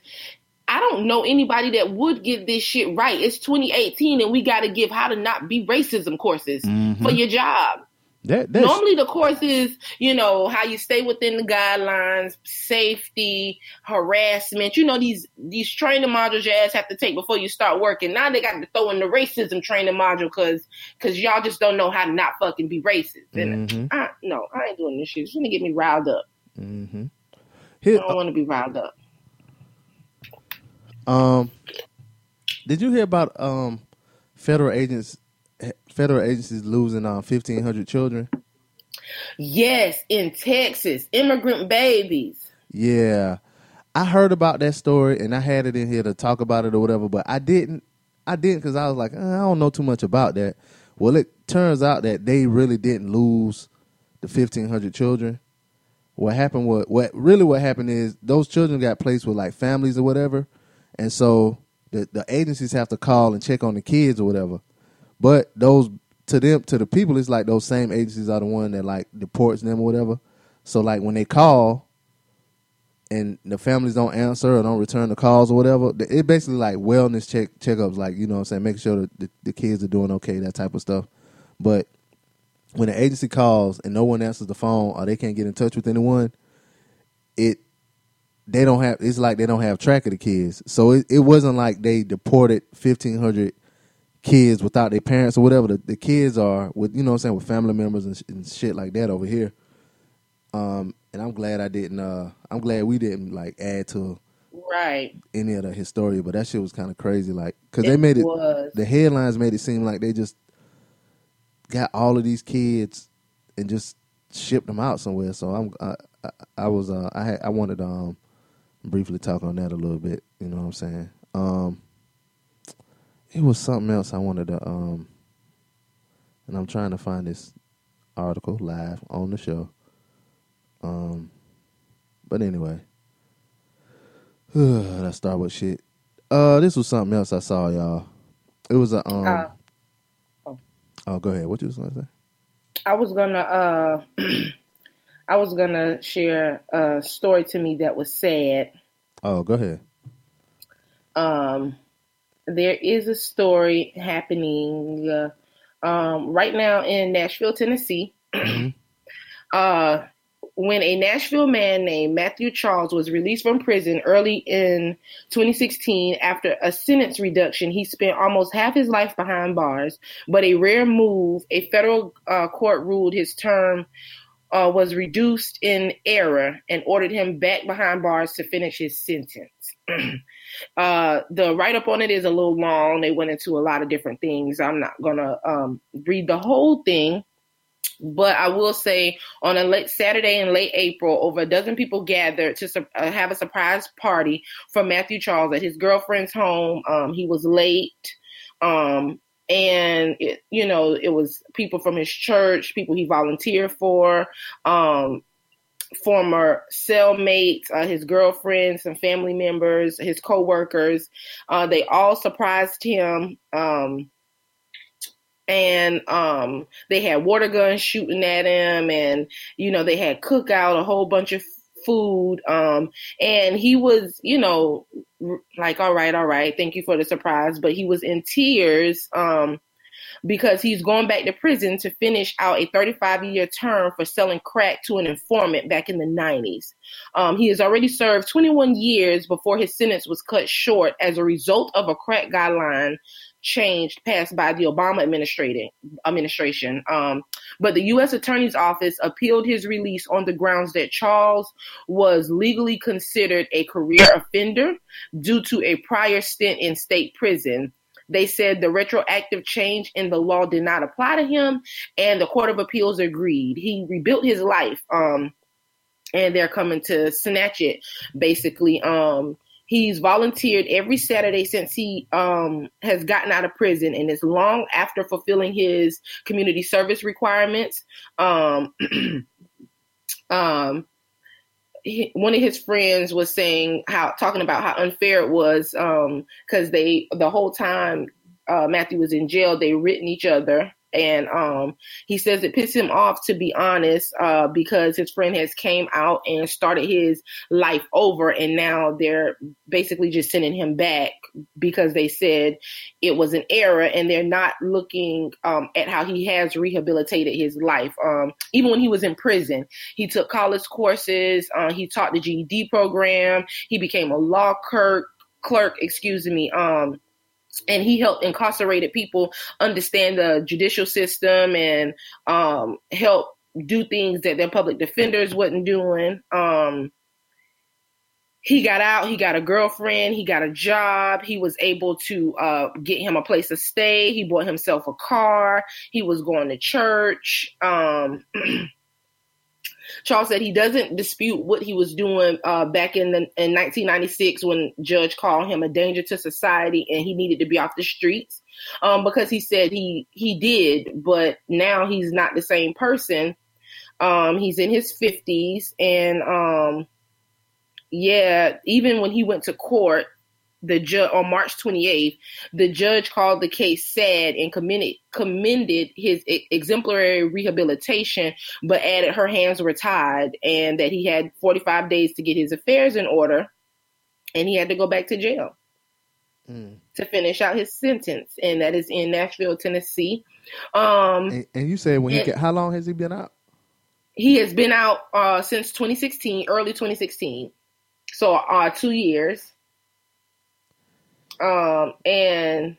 I don't know anybody that would get this shit right. It's 2018 and we got to give how to not be racism courses Mhm. for your job. That Normally the course is, you know, how you stay within the guidelines, safety, harassment. You know these these training modules your ass have to take before you start working. Now they got to throw in the racism training module because because y'all just don't know how to not fucking be racist. And Mhm. I, no, I ain't doing this shit. It's gonna get me riled up. Mm-hmm. I don't want to be riled up. um, did you hear about um federal agents federal agencies losing um fifteen hundred children? Yes, in Texas, immigrant babies. Yeah, I heard about that story and I had it in here to talk about it or whatever, but I didn't. I didn't because I was like, "Uh, I don't know too much about that. Well, it turns out that they really didn't lose the fifteen hundred children. What happened? What what really what happened is those children got placed with like families or whatever, and so the the agencies have to call and check on the kids or whatever. But those to them to the people, it's like those same agencies are the one that like deports them or whatever. So like when they call, and the families don't answer or don't return the calls or whatever, it basically like wellness check checkups, like you know what I'm saying, making sure that the, the kids are doing okay, that type of stuff. But when the agency calls and no one answers the phone or they can't get in touch with anyone, it they don't have it's like they don't have track of the kids. So it, it wasn't like they deported fifteen hundred kids without their parents or whatever. The, the kids are with you know what I'm saying with family members and, sh- and shit like that over here. Um, and I'm glad I didn't. Uh, I'm glad we didn't like add to Right. any of the historia, but that shit was kind of crazy. Like, cause they made it. was. The headlines made it seem like they just got all of these kids and just shipped them out somewhere. So I'm. I, I, I was. Uh, I had. I wanted to um, briefly talk on that a little bit. You know what I'm saying? Um, it was something else I wanted to. Um, and I'm trying to find this article live on the show. Um, but anyway, that Starbucks shit. Uh, this was something else I saw, y'all. It was a um. Uh, oh. oh, go ahead. What you was gonna say? I was gonna uh I was gonna share a story to me that was sad. Oh, go ahead. Um there is a story happening uh, um right now in Nashville, Tennessee. uh when a Nashville man named Matthew Charles was released from prison early in 2016 after a sentence reduction, he spent almost half his life behind bars. But a rare move, a federal uh, court ruled his term uh, was reduced in error and ordered him back behind bars to finish his sentence. uh, the write up on it is a little long. They went into a lot of different things. I'm not to um, read the whole thing. But I will say on a late Saturday in late April, over a dozen people gathered to su- uh, have a surprise party for Matthew Charles at his girlfriend's home. Um, he was late. Um, and it, you know, it was people from his church, people he volunteered for, um, former cellmates, uh, his girlfriend, some family members, his coworkers. Uh, they all surprised him. Um, and um, they had water guns shooting at him, and you know they had cookout, a whole bunch of food. Um, and he was, you know, like, all right, all right, thank you for the surprise. But he was in tears. Um, because he's going back to prison to finish out a 35 year term for selling crack to an informant back in the 90s. Um, he has already served 21 years before his sentence was cut short as a result of a crack guideline changed passed by the Obama administration. Um, but the U.S. Attorney's Office appealed his release on the grounds that Charles was legally considered a career offender due to a prior stint in state prison. They said the retroactive change in the law did not apply to him, and the Court of Appeals agreed. He rebuilt his life, um, and they're coming to snatch it, basically. Um, he's volunteered every Saturday since he um, has gotten out of prison, and it's long after fulfilling his community service requirements. Um, um, one of his friends was saying how talking about how unfair it was because um, they the whole time uh, Matthew was in jail they written each other and um, he says it pissed him off to be honest uh, because his friend has came out and started his life over and now they're basically just sending him back because they said it was an error and they're not looking um, at how he has rehabilitated his life. Um, even when he was in prison he took college courses uh, he taught the ged program he became a law clerk clerk excuse me um and he helped incarcerated people understand the judicial system and um, help do things that their public defenders wasn't doing. Um, he got out, he got a girlfriend, he got a job, he was able to uh, get him a place to stay, he bought himself a car, he was going to church. Um, Charles said he doesn't dispute what he was doing uh, back in the, in 1996 when Judge called him a danger to society and he needed to be off the streets um, because he said he he did, but now he's not the same person. Um, he's in his 50s and um, yeah, even when he went to court, the judge on March 28th, the judge called the case sad and commended commended his exemplary rehabilitation, but added her hands were tied and that he had 45 days to get his affairs in order, and he had to go back to jail mm. to finish out his sentence, and that is in Nashville, Tennessee. Um, and, and you said when he get, how long has he been out? He has been out uh, since 2016, early 2016, so uh, two years. Um, and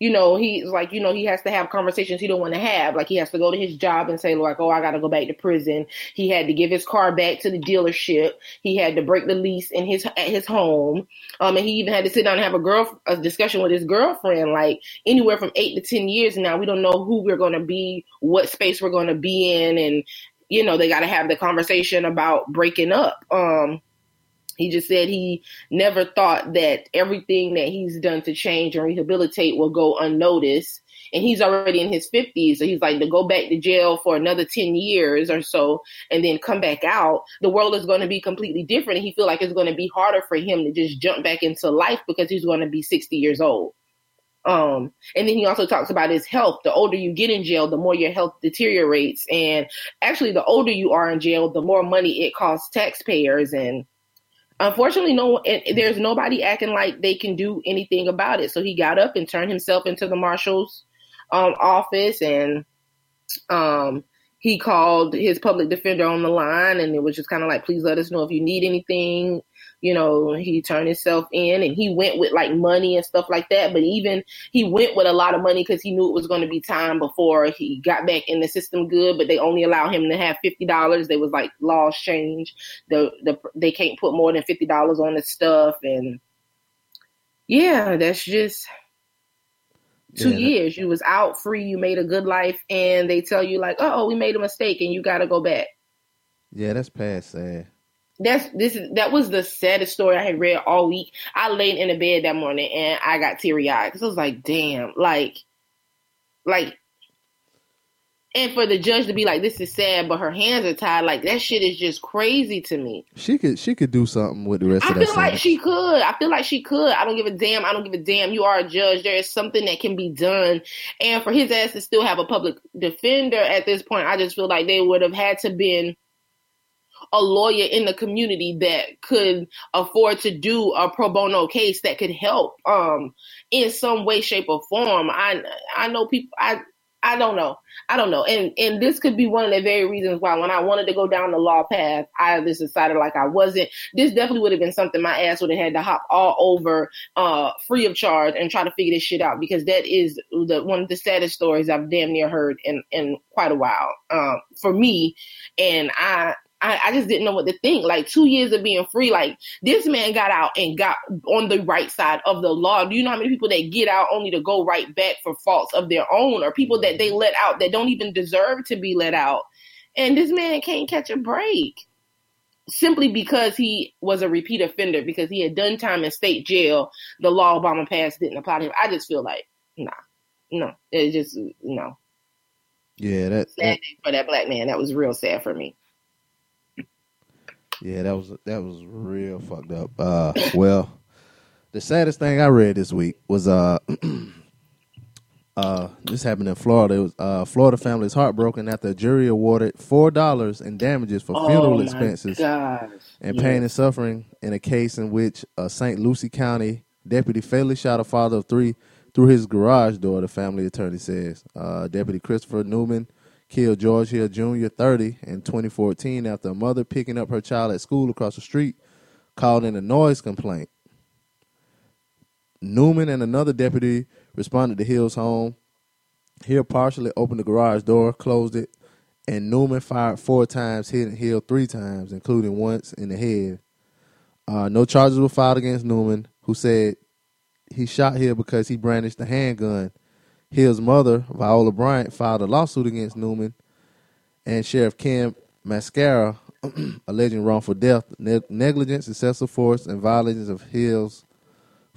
you know, he's like, you know, he has to have conversations he don't want to have. Like he has to go to his job and say, like, oh, I got to go back to prison. He had to give his car back to the dealership. He had to break the lease in his at his home. Um, and he even had to sit down and have a girl a discussion with his girlfriend. Like anywhere from eight to ten years now, we don't know who we're to be, what space we're to be in, and you know, they got to have the conversation about breaking up. Um, he just said he never thought that everything that he's done to change and rehabilitate will go unnoticed. And he's already in his 50s. So he's like, to go back to jail for another 10 years or so and then come back out, the world is going to be completely different. And he feel like it's going to be harder for him to just jump back into life because he's going to be 60 years old. Um, and then he also talks about his health. The older you get in jail, the more your health deteriorates. And actually, the older you are in jail, the more money it costs taxpayers. And Unfortunately, no, there's nobody acting like they can do anything about it. So he got up and turned himself into the marshal's um, office, and um, he called his public defender on the line, and it was just kind of like, "Please let us know if you need anything." You know, he turned himself in and he went with like money and stuff like that. But even he went with a lot of money because he knew it was going to be time before he got back in the system good. But they only allow him to have fifty dollars. They was like laws change. The the they can't put more than fifty dollars on the stuff. And yeah, that's just two yeah. years. You was out free. You made a good life, and they tell you like, oh, we made a mistake, and you got to go back. Yeah, that's past sad that's this is that was the saddest story I had read all week. I laid in the bed that morning and I got teary eyed because I was like, damn, like, like, and for the judge to be like, this is sad, but her hands are tied, like that shit is just crazy to me. She could she could do something with the rest I of that. I feel like she could. I feel like she could. I don't give a damn. I don't give a damn. You are a judge. There is something that can be done, and for his ass to still have a public defender at this point, I just feel like they would have had to been a lawyer in the community that could afford to do a pro bono case that could help um in some way shape or form i i know people i I don't know. I don't know. And and this could be one of the very reasons why when I wanted to go down the law path, I just decided like I wasn't. This definitely would have been something my ass would have had to hop all over uh free of charge and try to figure this shit out because that is the one of the saddest stories I've damn near heard in in quite a while. Um for me. And I I, I just didn't know what to think. Like two years of being free, like this man got out and got on the right side of the law. Do you know how many people that get out only to go right back for faults of their own, or people that they let out that don't even deserve to be let out? And this man can't catch a break simply because he was a repeat offender because he had done time in state jail. The law Obama passed didn't apply to him. I just feel like nah, no, it just no. Yeah, that, Sad that day for that black man. That was real sad for me. Yeah, that was that was real fucked up. Uh, well, the saddest thing I read this week was uh, uh, this happened in Florida. It was uh, Florida family is heartbroken after a jury awarded four dollars in damages for funeral oh expenses gosh. and Yes. pain and suffering in a case in which a St. Lucie County deputy fatally shot a father of three through his garage door, the family attorney says. Uh, deputy Christopher Newman killed George Hill Jr., 30, in 2014 after a mother picking up her child at school across the street called in a noise complaint. Newman and another deputy responded to Hill's home. Hill partially opened the garage door, closed it, and Newman fired four times, hitting Hill three times, including once in the head. Uh, no charges were filed against Newman, who said he shot Hill because he brandished a handgun. Hill's mother, Viola Bryant, filed a lawsuit against Newman and Sheriff Kim Mascara, alleging wrongful death, ne- negligence, excessive force, and violations of Hill's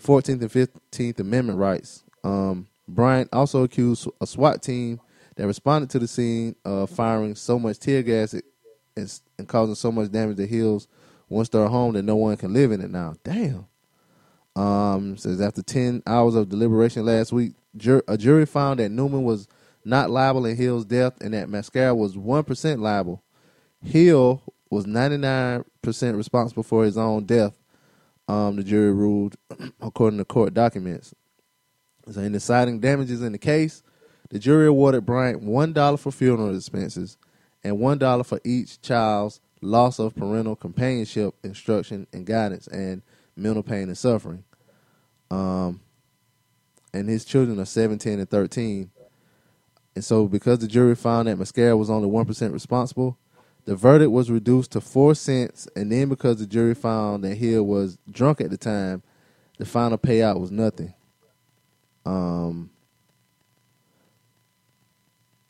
14th and 15th Amendment rights. Um, Bryant also accused a SWAT team that responded to the scene of firing so much tear gas it- and, and causing so much damage to Hill's one-star home that no one can live in it now. Damn. Um, says after 10 hours of deliberation last week, jur- a jury found that Newman was not liable in Hill's death and that Mascara was 1% liable. Hill was 99% responsible for his own death, um, the jury ruled, according to court documents. So in deciding damages in the case, the jury awarded Bryant $1 for funeral expenses and $1 for each child's loss of parental companionship, instruction, and guidance, and mental pain and suffering. Um, and his children are 17 and 13. And so, because the jury found that Mascara was only 1% responsible, the verdict was reduced to four cents. And then, because the jury found that Hill was drunk at the time, the final payout was nothing. Um,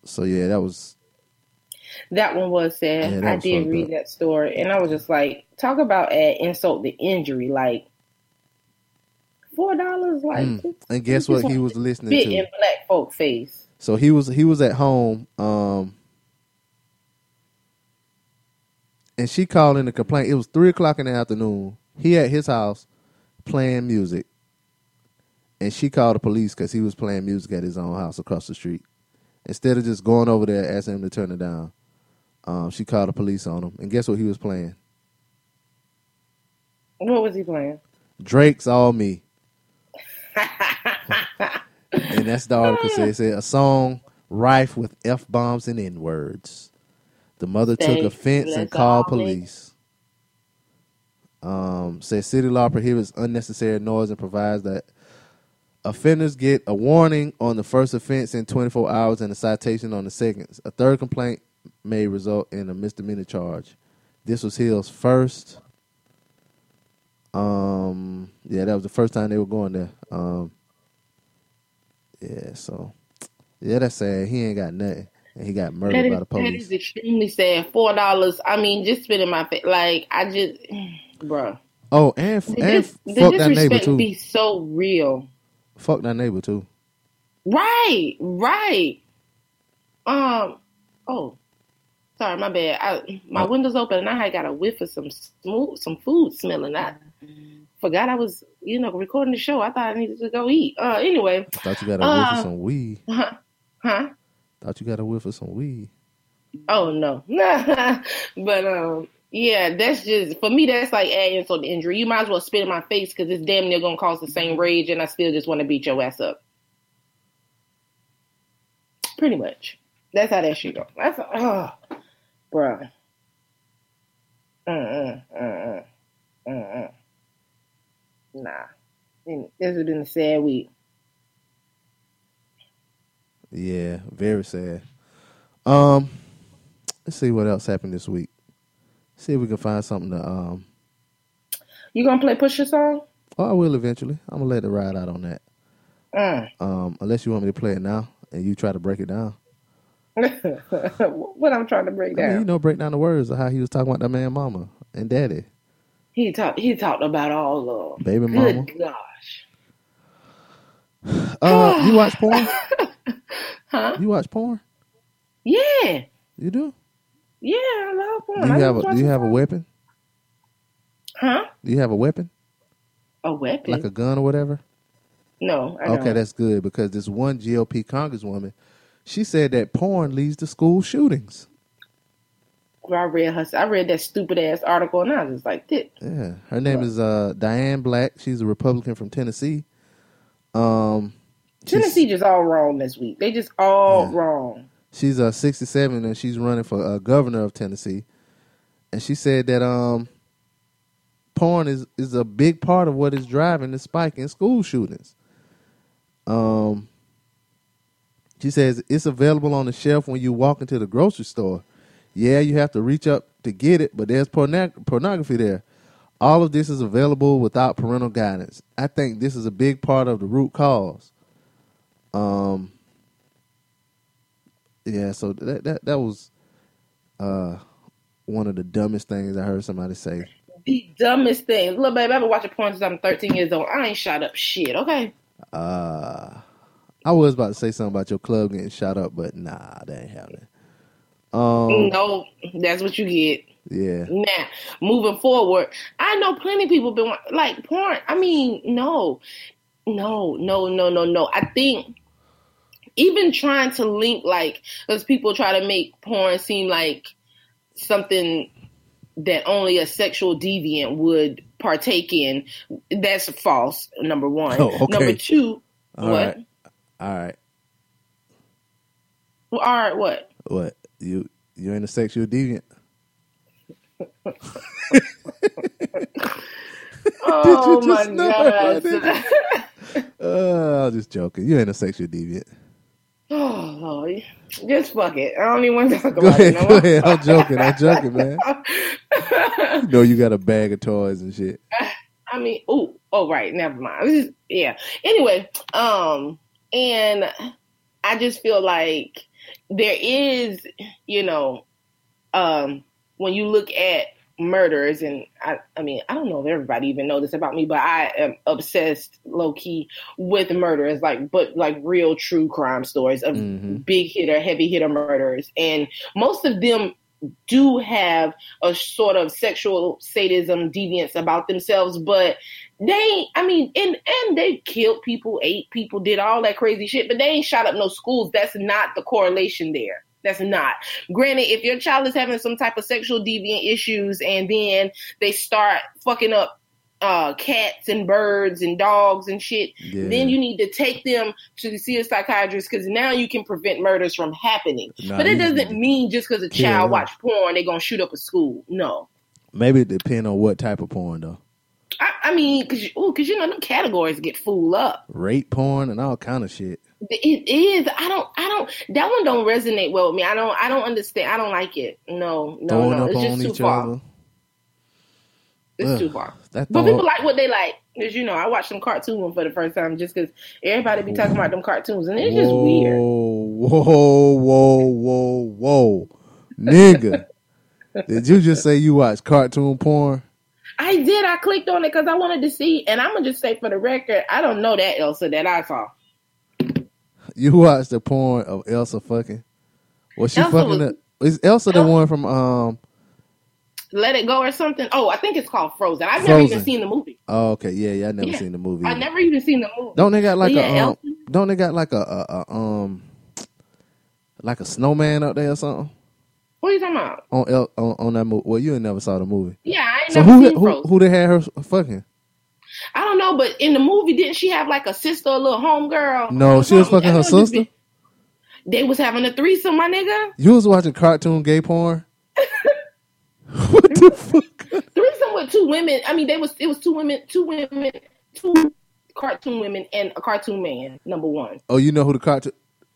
so, yeah, that was. That one was sad. Yeah, I was did read up. that story, and I was just like, talk about add insult to injury. Like four dollars, like Mm. And guess what he was listening spit to? in black folk face. So he was he was at home, um, and she called in a complaint. It was three o'clock in the afternoon. He at his house playing music, and she called the police because he was playing music at his own house across the street. Instead of just going over there asking him to turn it down, um, she called the police on him. And guess what he was playing? What was he playing? Drake's All Me. And that's the article. It said a song rife with F bombs and N words. The mother took Thank you. offense and called police. Um, says city law prohibits unnecessary noise and provides that offenders get a warning on the first offense in 24 hours and a citation on the second. A third complaint may result in a misdemeanor charge. This was Hill's first. Um, yeah, that was the first time they were going there. Um, yeah, so yeah, that's sad. He ain't got nothing, and he got murdered is, by the police. is extremely sad. Four dollars. I mean, just spending my face. Like I just, bro. Oh, and The, and the fuck that neighbor too. be so real. Fuck that neighbor too. Right, right. Um. Oh, sorry, my bad. I, my Oh. window's open and I had got a whiff of some smooth, some food smelling. I forgot I was, you know, recording the show. I thought I needed to go eat. Uh, anyway, Thought you got a whiff of Uh, some weed. huh? Thought you got a whiff of some weed. Oh no, but um, Yeah, that's just for me. That's like adding insult to injury. You might as well spit in my face because it's damn near gonna cause the same rage, and I still just want to beat your ass up. Pretty much. That's how that shit go. That's oh, bruh. Mm-mm, mm-mm, mm-mm. Nah, And this has been a sad week. Yeah, very sad. Um, let's see what else happened this week. See if we can find something to um. You gonna play Pusha song? Oh, I will eventually. I'm gonna let it ride out on that. Mm. Um, unless you want me to play it now and you try to break it down. what I'm trying to break I mean, you know, break down the words of how he was talking about that man, mama and daddy, He talked. He talked about all of them. baby Good mama. gosh. Uh, you watch porn? Huh? You watch porn? Yeah. You do? Yeah, I love porn. Do you I have a Do you have a weapon? Huh? Do you have a weapon, A weapon? like a gun or whatever? no. I Okay, that's good because this one GOP congresswoman, she said that porn leads to school shootings. I read her. I read that stupid ass article, and I was just like, "This." Yeah, her name is uh, Diane Black. She's a Republican from Tennessee. Um, Tennessee just all wrong this week. They just all Yeah. wrong. She's uh 67 and she's running for uh, governor of Tennessee. And she said that um porn is is a big part of what is driving the spike in school shootings. Um she says it's available on the shelf when you walk into the grocery store. Yeah, you have to reach up to get it, but there's porno- pornography there. All of this is available without parental guidance. I think this is a big part of the root cause. Um yeah, so that that that was uh one of the dumbest things I heard somebody say. The dumbest thing. Look, baby, I've been watching porn since I'm 13 years old. I ain't shot up shit. Okay. Uh I was about to say something about your club getting shot up, but nah, that ain't happening. Um No, that's what you get. yeah. Now, moving forward, I know plenty of people been like porn. I mean, no, no, no, no, no, no. I think even trying to link like, because people try to make porn seem like something that only a sexual deviant would partake in. That's false. Number one. Oh, okay. Number two. All what? right. All right. Well, all right. What? What? You you ain't a sexual deviant? Oh my god. Uh, I was just joking. You ain't a sexual deviant. Oh Lord. Just fuck it. I don't even want to talk Go about ahead, it no go ahead. I'm joking. I'm joking, man. You know you got a bag of toys and shit. I mean, oh, oh, right, never mind. Is- yeah. Anyway, um, and I just feel like there is, you know, um, when you look at murders, and I, I mean, I don't know if everybody even know this about me, but I am obsessed, low key, with murders, like, but like real true crime stories of Mhm. big hitter, heavy hitter murders, and most of them do have a sort of sexual sadism deviance about themselves, but they I mean and and they killed people, ate people, did all that crazy shit, but they ain't shot up no schools. That's not the correlation there. That's not. Granted, if your child is having some type of sexual deviant issues and then they start fucking up uh cats and birds and dogs and shit, Yeah. then you need to take them to see a psychiatrist because now you can prevent murders from happening. Nah, but it doesn't mean just because a child them. watch porn, they're gonna shoot up a school. No. Maybe it depend on what type of porn though. I, I mean, cause, ooh, cause you know them categories get fooled up. Rape porn and all kind of shit. It is. I don't. I don't. That one don't resonate well with me. I don't. I don't understand. I don't like it. No. No. Throwing no. It's just too far. other. It's Ugh, too far. But people like what they like. Cause you know, I watched some cartoons for the first time just because everybody be talking about them cartoons, and it's just whoa, weird. Whoa, whoa, whoa, whoa, nigga! Did you just say you watch cartoon porn? I did. I clicked on it because I wanted to see, and I'm gonna just say for the record, I don't know that Elsa that I saw. You watched the porn of Elsa fucking? Was she Elsa fucking? was- the, is Elsa the one from um? Let It Go or something. Oh, I think it's called Frozen. I've never even seen the movie. Oh, okay, yeah, yeah. I never Yeah. seen the movie. I never even seen the movie. Don't they got like But a yeah, um? Don't they got like a, a, a um? Like a snowman up there or something? What are you talking about? on El, on, on that movie. Well, you ain't never saw the movie. Yeah, I ain't So never who seen who, Frozen. who they had her fucking? I don't know, but in the movie, didn't she have like a sister, a little homegirl? No, she was fucking her That was just sister? be- They was having a threesome, my nigga. You was watching cartoon gay porn. what the fuck? Threesome with two women. I mean, they was it was two women, two women, two cartoon women, and a cartoon man. Number one. Oh, you know who the cartoon?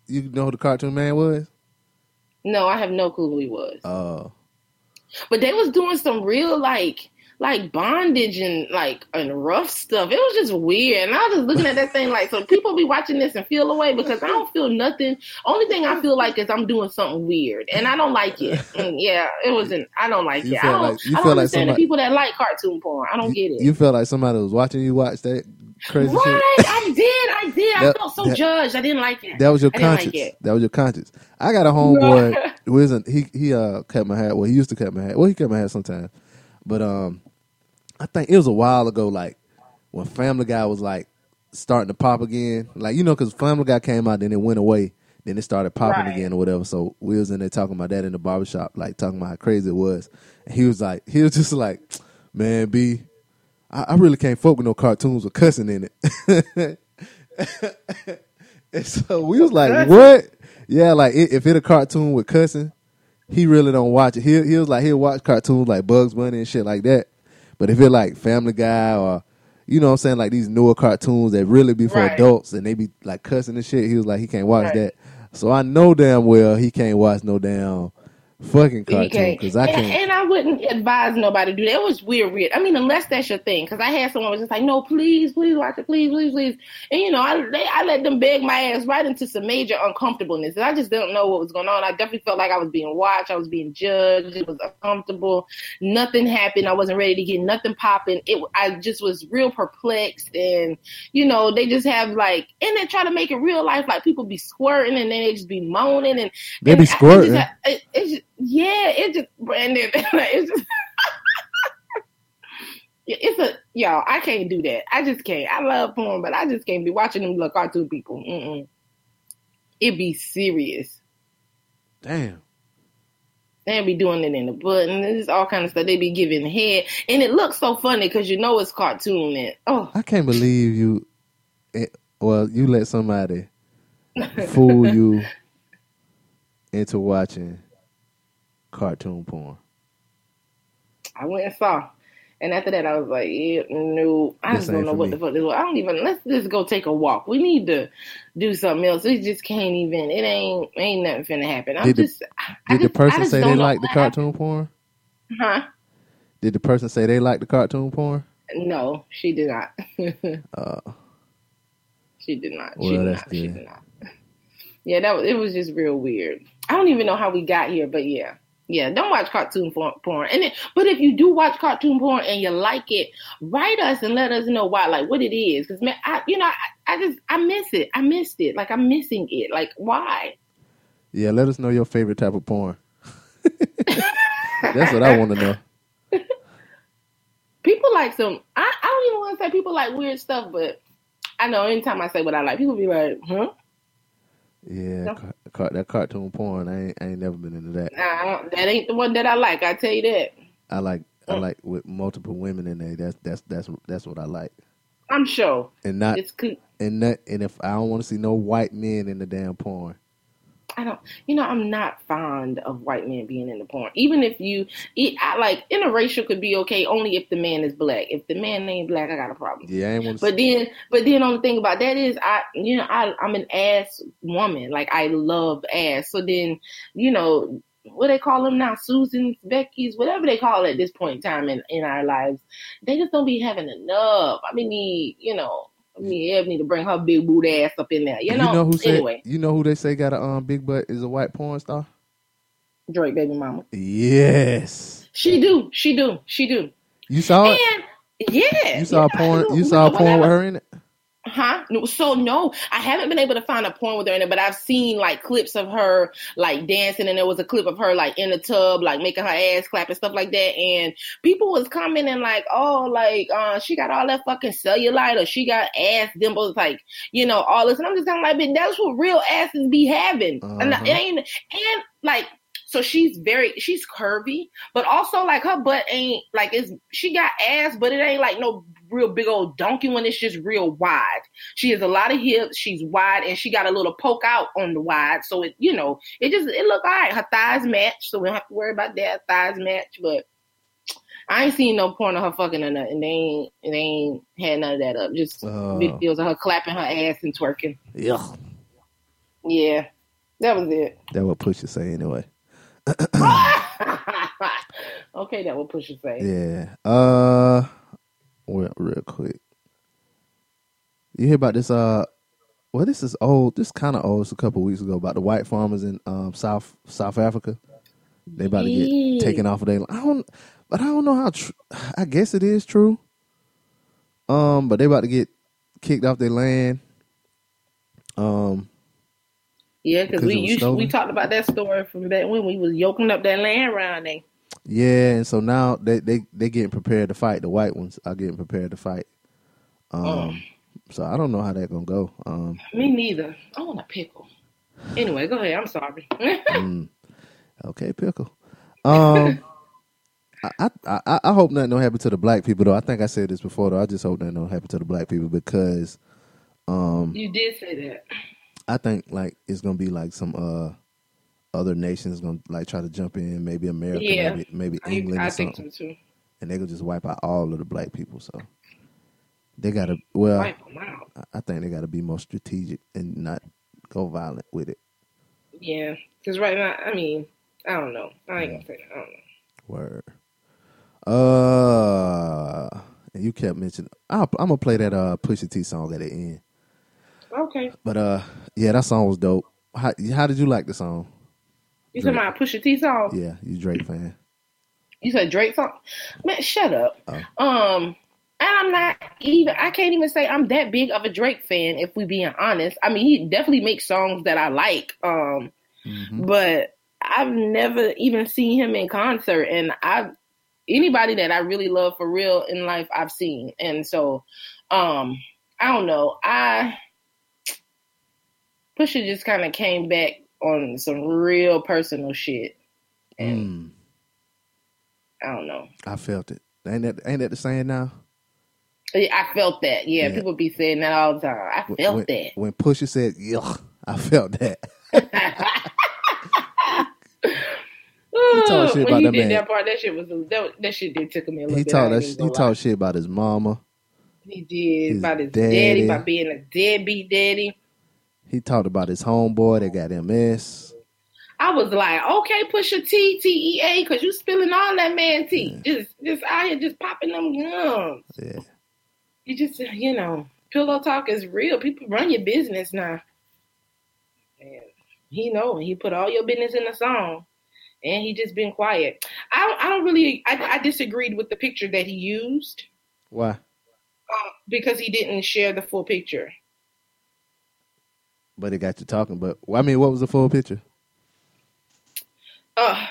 You know who the cartoon man was? No, I have no clue who he was. Uh, But they was doing some real like like bondage and like and rough stuff. It was just weird. And I was just looking at that thing like so people be watching this and feel away because I don't feel nothing. Only thing I feel like is I'm doing something weird and I don't like it. And yeah, it wasn't I don't like You it. I don't, like- you I don't feel like understand somebody- the people that like cartoon porn. I don't get it. you felt like somebody was watching you watch that crazy shit. right, I did, I did. I felt so that- judged. I didn't like it. That was your I didn't like conscience. it. that was your conscience. I got a homeboy who isn't he he uh cut my hair. Well, he used to cut my hair. Well, he cut my hair sometimes. But um I think it was a while ago like when Family Guy was like starting to pop again. Like you know cuz Family Guy came out then it went away. Then it started popping Right. again or whatever. So we was in there talking about that in the barbershop, like talking about how crazy it was. And he was like, he was just like, man, B, I, I really can't fuck with no cartoons with cussing in it. and so we was like, what? Yeah, like i- if it a cartoon with cussing, he really don't watch it. He he was like he'll watch cartoons like Bugs Bunny and shit like that. But if it like Family Guy or you know what I'm saying, like these newer cartoons that really be for Right. adults and they be like cussing and shit, he was like he can't watch Right. that. So I know damn well he can't watch no damn fucking cartoon because I and, can't. and I wouldn't advise nobody to do that. It was weird, weird. I mean, unless that's your thing. Because I had someone was just like, no, please, please watch it, please, please, please. And you know, I they, I let them beg my ass right into some major uncomfortableness. And I just didn't know what was going on. I definitely felt like I was being watched. I was being judged. It was uncomfortable. Nothing happened. I wasn't ready to get nothing popping. It. I just was real perplexed. And you know, they just have like, and they try to make it real life. Like people be squirting and then they just be moaning and They and be I- I just- squirting. I- it- it's just, yeah, it just Brandon. it's just it's a y'all. I can't do that. I just can't. I love porn, but I just can't be watching them little cartoon people. Mm-mm. It be serious. Damn. They be doing it in the butt and this is all kind of stuff. They be giving head, and it looks so funny because you know it's cartoon. And oh, I can't believe you. eh, Well, you let somebody fool you into watching cartoon porn. I went and saw. And after that, I was like, yeah, no, I This just don't know what me. the fuck this was. I don't even, let's just go take a walk. We need to do something else. We just can't even, it ain't, ain't nothing finna happen. I'm Did the- just, I- I Did the just- I person say they like the cartoon porn? Huh? Did the person say they like the cartoon porn? No, she did not. Uh, she did not. Well, she did that's not. She did not. Yeah, that was, it was just real weird. I don't even know how we got here, but yeah. Yeah, don't watch cartoon por- porn. And then, but if you do watch cartoon porn and you like it, write us and let us know why, like what it is. Because man, I, you know, I, I just I miss it. I missed it. Like I'm missing it. Like why? yeah, let us know your favorite type of porn. That's what I want to know. People like some. I, I don't even want to say people like weird stuff, but I know anytime I say what I like, people be like, huh? Yeah, No. car- car- that cartoon porn. I ain't, I ain't never been into that. Nah, that ain't the one that I like. I tell you that. I like I Mm. like with multiple women in there. That's that's that's that's what I like. I'm sure And not it's cool. and that and if I don't want to see no white men in the damn porn. I don't, you know, I'm not fond of white men being in the porn. Even if you, it, I like interracial could be okay only if the man is black. If the man ain't black, I got a problem. Yeah, I ain't want. But then, but then on the thing about that is, I, you know, I, I'm an ass woman. Like I love ass. So then, you know, what they call them now, Susans, Becky's, whatever they call it at this point in time in, in our lives, they just don't be having enough. I mean, you know, Ev need to bring her big boot ass up in there. You know, who say anyway, you know who they say got a um big butt is a white porn star? Drake baby mama. Yes. She do, she do, she do. You saw it? Yeah, You saw yeah, porn you saw porn with her in it? Huh? No, So no, I haven't been able to find a porn with her in it, but I've seen like clips of her like dancing, and there was a clip of her like in the tub, like making her ass clap and stuff like that. And people was commenting like, "Oh, like uh, she got all that fucking cellulite, or she got ass dimples, like you know all this." And I'm just kind of like, "But that's what real asses be having." And Uh-huh. it ain't and like so she's very she's curvy, but also like her butt ain't like it's she got ass, but it ain't like no real big old donkey one. It's just real wide. She has a lot of hips. She's wide, and she got a little poke out on the wide. So it you know it just it look all right. Her thighs match, so we don't have to worry about that. Thighs match, but I ain't seen no porn of her fucking or nothing. They ain't they ain't had none of that up. Just uh. Oh. videos of her clapping her ass and twerking. Yeah. Yeah, that was it. That what Pusha say anyway. okay, that will push your face. Yeah. Uh well, real quick. You hear about this uh well this is old this kinda old, it's a couple weeks ago about the white farmers in um South South Africa. They about to get taken off of their land. I don't but I don't know how tr- I guess it is true. Um, but they about to get kicked off their land. Um Yeah, because we used we talked about that story from back when we was yoking up that land around there. Yeah, and so now they they they getting prepared to fight. The white ones are getting prepared to fight. Um, Oh. so I don't know how that gonna go. Um, Me neither. I want a pickle. Anyway, go ahead. I'm sorry. mm, okay, pickle. Um, I, I I I hope nothing don't happen to the black people though. I think I said this before though. I just hope nothing don't happen to the black people because um you did say that. I think like it's gonna be like some uh other nations gonna like try to jump in, maybe America, Yeah. maybe maybe England I or think so too. and they gonna just wipe out all of the black people. So they gotta well. Wipe 'em out. I- I think they got to be more strategic and not go violent with it. Yeah, because right now, I mean, I don't know. I ain't gonna say that. I don't know. Word. Uh, and you kept mentioning. I'll, I'm gonna play that uh Pusha T song at the end. Okay, But uh, yeah, that song was dope. How how did you like the song? you Drake. about Pusha T song? Yeah, you Drake fan. You said Drake song? Man, shut up. Oh. Um, and I'm not even. I can't even say I'm that big of a Drake fan. If we being honest, I mean, he definitely makes songs that I like. Um, Mhm. but I've never even seen him in concert, and I've anybody that I really love for real in life, I've seen, and so, um, I don't know. I Pusha just kind of came back on some real personal shit, and Mm, I don't know. I felt it. Ain't that ain't that the saying now? Yeah, I felt that. Yeah, Yeah. people be saying that all the time. I felt when, that. when Pusha said, "Yuck," I felt that. talk shit when about he that did man. that part, that shit was that, that shit did tickle me a little He bit. I talked that he lie. talked shit about his mama. He did his about his daddy. daddy, about being a deadbeat daddy. He talked about his homeboy that got MS. I was like, okay, push your T T E A, cause you spilling all that man tea. Just just out here just popping them gums. Yeah. You just you know, pillow talk is real. People run your business now. And he know he put all your business in the song. And he just been quiet. I don't, I don't really I, I disagreed with the picture that he used Why? uh, because he didn't share the full picture. But it got you talking. But I mean, what was the full picture? Oh,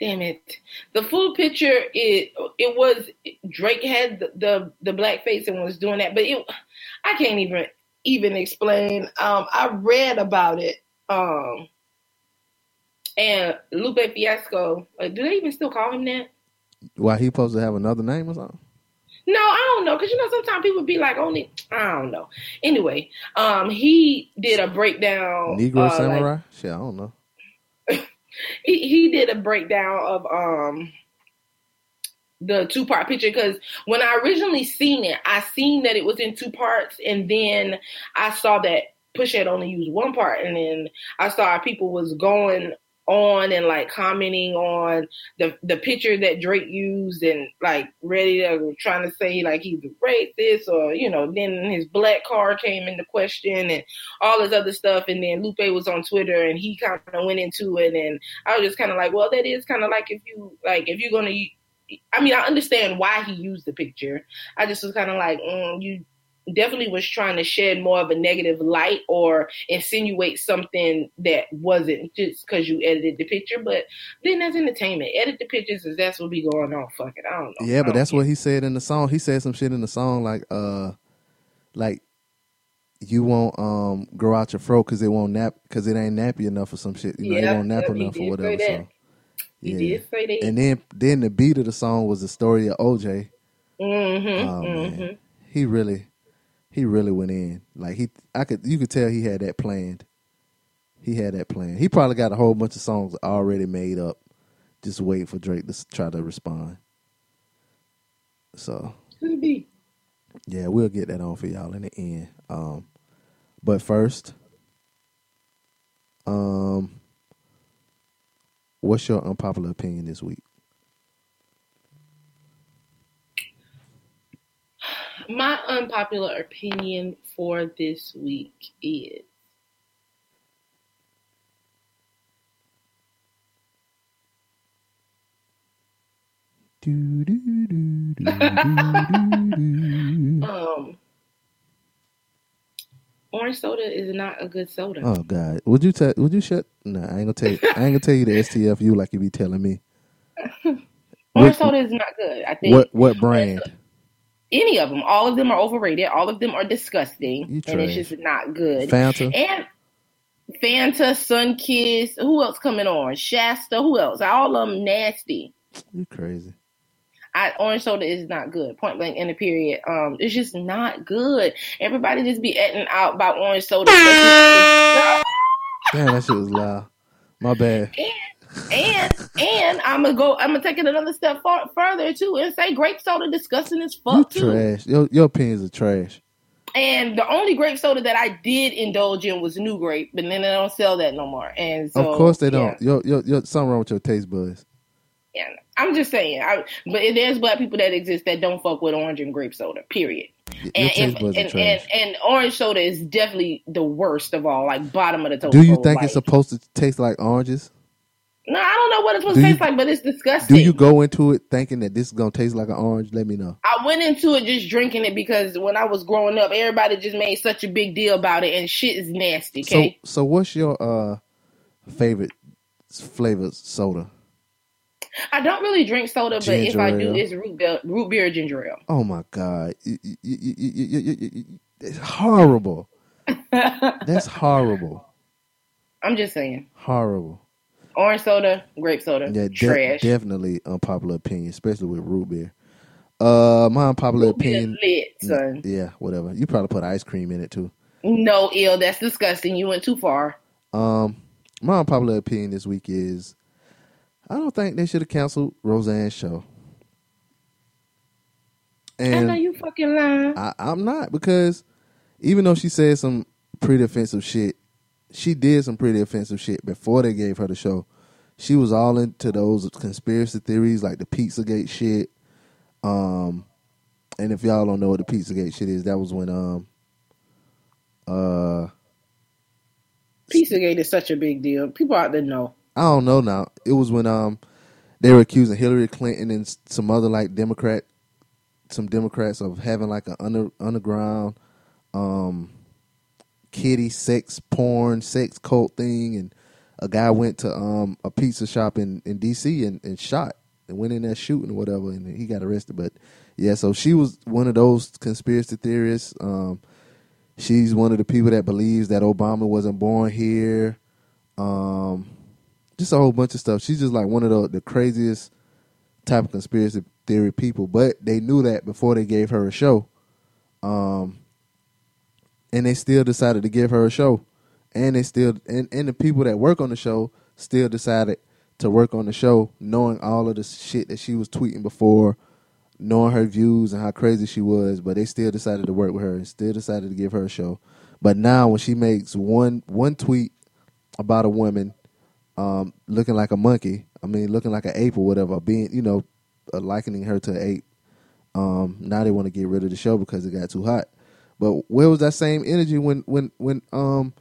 damn it! The full picture it it was Drake had the the, the black face and was doing that, but it I can't even even explain. Um, I read about it. Um, and Lupe Fiasco, uh, do they even still call him that? Why he supposed to have another name or something? No, I don't know, cause you know sometimes people be like only I don't know. Anyway, um, he did a breakdown. Negro uh, like- Samurai? Shit, I don't know. he he did a breakdown of um the two part picture because when I originally seen it, I seen that it was in two parts, and then I saw that Push had only used one part, and then I saw people was going on and like commenting on the the picture that Drake used and like ready to trying to say like he's a racist or you know then his black car came into question and all this other stuff. And then Lupe was on Twitter and he kind of went into it. And I was just kind of like well that is kind of like if you like if you're gonna I mean I understand why he used the picture. I just was kind of like mm, you definitely was trying to shed more of a negative light or insinuate something that wasn't just because you edited the picture. But then that's entertainment. Edit the pictures is that's what be going on. Fuck it. I don't know. Yeah, but that's care. what he said in the song. He said some shit in the song like, uh, like, you won't um grow out your fro because it won't nap because it ain't nappy enough or some shit. You know, Yeah, it won't nap yeah, enough or whatever. So He yeah. did say that. And then then the beat of the song was the story of OJ. mm-hmm, Oh mm-hmm. man, he really, he really went in. Like he, I could, you could tell he had that planned. He had that planned. He probably got a whole bunch of songs already made up, just wait for Drake to try to respond. So Could be. yeah, we'll get that on for y'all in the end. Um, but first, um, what's your unpopular opinion this week? My unpopular opinion for this week is um orange soda is not a good soda. Oh God! Would you tell? Would you shut? Nah, I ain't gonna tell. You, I ain't gonna tell you the STFU like you be telling me. orange soda is not good. I think What what brand? Any of them, all of them are overrated. All of them are disgusting, and it's just not good. Fanta. And Fanta, Sunkist, who else coming on? Shasta, who else? All of them nasty. You crazy? I, orange soda is not good. Point blank in the period. Um, it's just not good. Everybody just be acting out about orange soda. Damn, that shit was loud. My bad. and and and I'm gonna go. I'm gonna take it another step far, further too, and say grape soda disgusting as You fuck too. trash. Your your opinions are trash. And the only grape soda that I did indulge in was New Grape, but then they don't sell that no more. And so, of course they yeah, don't. Your your your something wrong with your taste buds. Yeah, I'm just saying. I, but there's black people that exist that don't fuck with orange and grape soda. Period. Your And if, and, and and orange soda is definitely the worst of all, like bottom of the toast. Do you think like- it's supposed to taste like oranges? No, I don't know what it's supposed to taste like, but it's disgusting. Do you go into it thinking that this is gonna taste like an orange? Let me know. I went into it just drinking it because when I was growing up, everybody just made such a big deal about it, and shit is nasty. Okay? So, so what's your uh favorite flavor soda? I don't really drink soda, but ginger if I do, it's root beer, root beer ginger ale. Oh my god, it's horrible. That's horrible. I'm just saying. Horrible orange soda, grape soda, Yeah, de- trash. definitely unpopular opinion, especially with root beer. Uh, my unpopular Root opinion. lit, son. Yeah, whatever. You probably put ice cream in it too. No, ill. That's disgusting. You went too far. Um, my unpopular opinion this week is, I don't think they should have canceled Roseanne's show. I know And you fucking lying. I, I'm not because even though she said some pretty offensive shit, she did some pretty offensive shit before they gave her the show. She was all into those conspiracy theories like the Pizzagate shit. Um, and if y'all don't know what the Pizzagate shit is, that was when um, uh, Pizzagate is such a big deal. People out there know. I don't know now. It was when um they were accusing Hillary Clinton and some other like Democrat, some Democrats of having like an under underground, um, kitty sex porn sex cult thing, and a guy went to um a pizza shop in in D.C. and, and shot and went in there shooting or whatever, and he got arrested. But yeah, so she was one of those conspiracy theorists. Um, she's one of the people that believes that Obama wasn't born here. Um, just a whole bunch of stuff. She's just like one of the the craziest type of conspiracy theory people. But they knew that before they gave her a show. Um, and they still decided to give her a show. And they still and, and the people that work on the show still decided to work on the show, knowing all of the shit that she was tweeting before, knowing her views and how crazy she was, but they still decided to work with her and still decided to give her a show. But now when she makes one one tweet about a woman um, looking like a monkey, I mean looking like an ape or whatever, being you know uh, likening her to an ape. Um, now they want to get rid of the show because it got too hot. But where was that same energy when when when um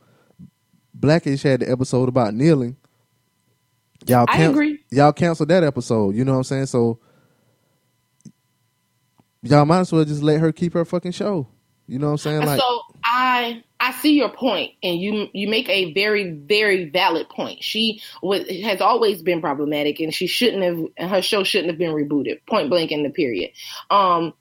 Blackish had the episode about kneeling? Y'all I agree. Y'all canceled that episode. You know what I'm saying? So y'all might as well just let her keep her fucking show. You know what I'm saying? Like so I I see your point, and you you make a very very valid point. She was, has always been problematic, and she shouldn't have her show shouldn't have been rebooted. Point blank in the period. Um,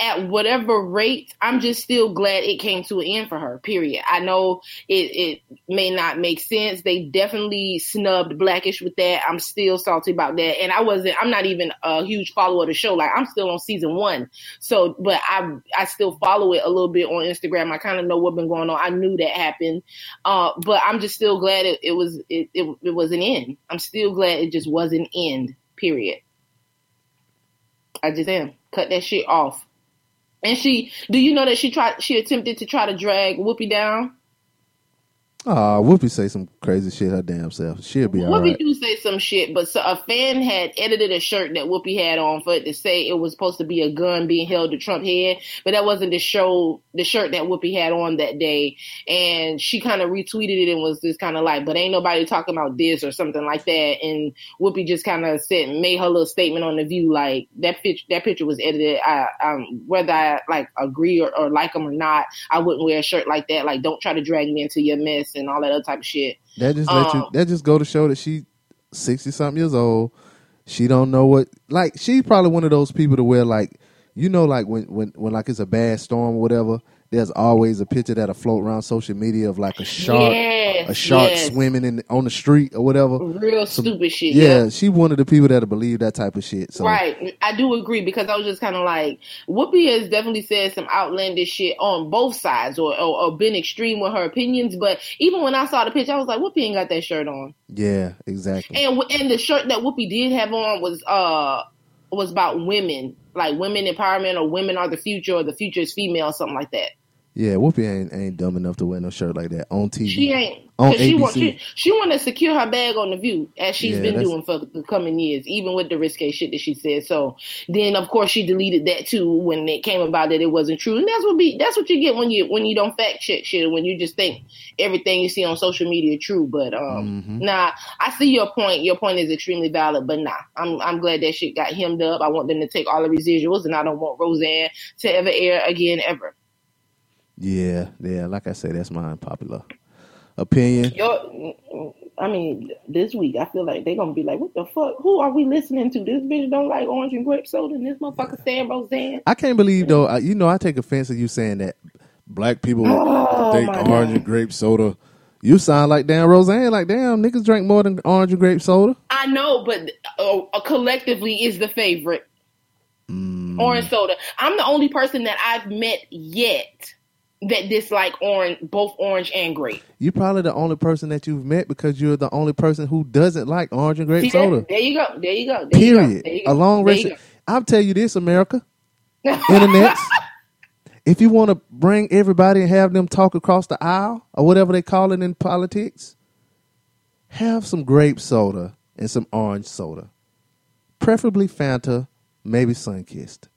at whatever rate, I'm just still glad it came to an end for her. Period. I know it it may not make sense. They definitely snubbed Blackish with that. I'm still salty about that, and I wasn't. I'm not even a huge follower of the show. Like I'm still on season one, so but I I still follow it a little bit on Instagram. I kind of know what's been going on. I knew that happened, uh, but I'm just still glad it, it was it, it it was an end. I'm still glad it just was an end. Period. I just am. Cut that shit off. And she, do you know that she tried? She attempted to try to drag Whoopi down. Whoopi say some crazy shit her damn self. She'll be all Whoopi right. do say some shit, but so a fan had edited a shirt that Whoopi had on for it to say it was supposed to be a gun being held to Trump head, but that wasn't the show, the shirt that Whoopi had on that day. And she kind of retweeted it and was just kind of like, but ain't nobody talking about this or something like that. And Whoopi just kind of said, made her little statement on the view, like that picture, that picture was edited. I, um, whether I like agree or, or like them or not, I wouldn't wear a shirt like that. Like, don't try to drag me into your mess and all that other type of shit. That just let you. Um, That just go to show that she sixty something years old. She don't know what. Like she's probably one of those people to where like you know like when when when like it's a bad storm or whatever. There's always a picture that'll float around social media of like a shark, Yes, a shark yes. swimming in on the street or whatever. Real Some- stupid shit. Yeah, she one of the people that'll believe that type of shit. So Right, I do agree because I was just kind of like, Whoopi has definitely said some outlandish shit on both sides, or, or or been extreme with her opinions. But even when I saw the picture, I was like, Whoopi ain't got that shirt on, yeah, exactly. and and the shirt that Whoopi did have on was uh was about women, like women empowerment, or women are the future, or the future is female, something like that. Yeah, Whoopi ain't ain't dumb enough to wear no shirt like that on TV. She ain't. on 'cause she want ABC. she, she want to secure her bag on the view as she's Yeah, been doing for the coming years, even with the risque shit that she said. So then, of course, she deleted that too when it came about that it wasn't true, and that's what be that's what you get when you when you don't fact check shit, when you just think everything you see on social media true. But um, Mhm. nah, I see your point. Your point is extremely valid, but nah, I'm I'm glad that shit got hemmed up. I want them to take all the residuals, and I don't want Roseanne to ever air again ever. Yeah, yeah. Like I said, that's my unpopular opinion. Yo, I mean, this week I feel like they're gonna be like, "What the fuck? Who are we listening to? This bitch don't like orange and grape soda, and this motherfucker saying Roseanne." I can't believe though. I, you know, I take offense to you saying that black people Oh, think orange God. and grape soda. You sound like damn Roseanne. Like damn, niggas drink more than orange and grape soda. I know, but uh, uh, collectively is the favorite Mm. orange soda. I'm the only person that I've met yet that dislike orange, both orange and grape. You're probably the only person that you've met because you're the only person who doesn't like orange and grape See soda. There you go. There you go. There Period. you go. A long you I'll tell you this, America. Internet. if you want to bring everybody and have them talk across the aisle or whatever they call it in politics, have some grape soda and some orange soda, preferably Fanta, maybe Sunkist.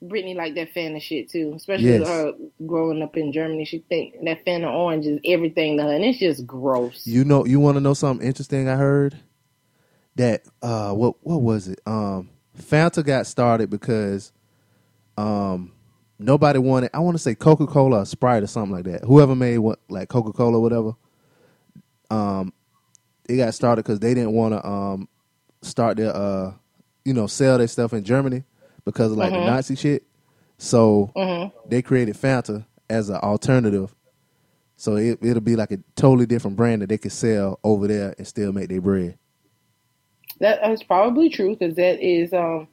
Brittany like that Fanta shit too, especially Yes. her growing up in Germany. She think that Fanta orange is everything to her, and it's just gross. You know, you want to know something interesting? I heard that uh, what what was it? Um, Fanta got started because um, nobody wanted. I want to say Coca Cola or Sprite or something like that. Whoever made what like Coca Cola, whatever. Um, it got started because they didn't want to um start their uh you know sell their stuff in Germany because of like the Nazi shit. So they created Fanta as an alternative. So it, it'll be like a totally different brand that they could sell over there and still make their bread. That is probably true because that is um,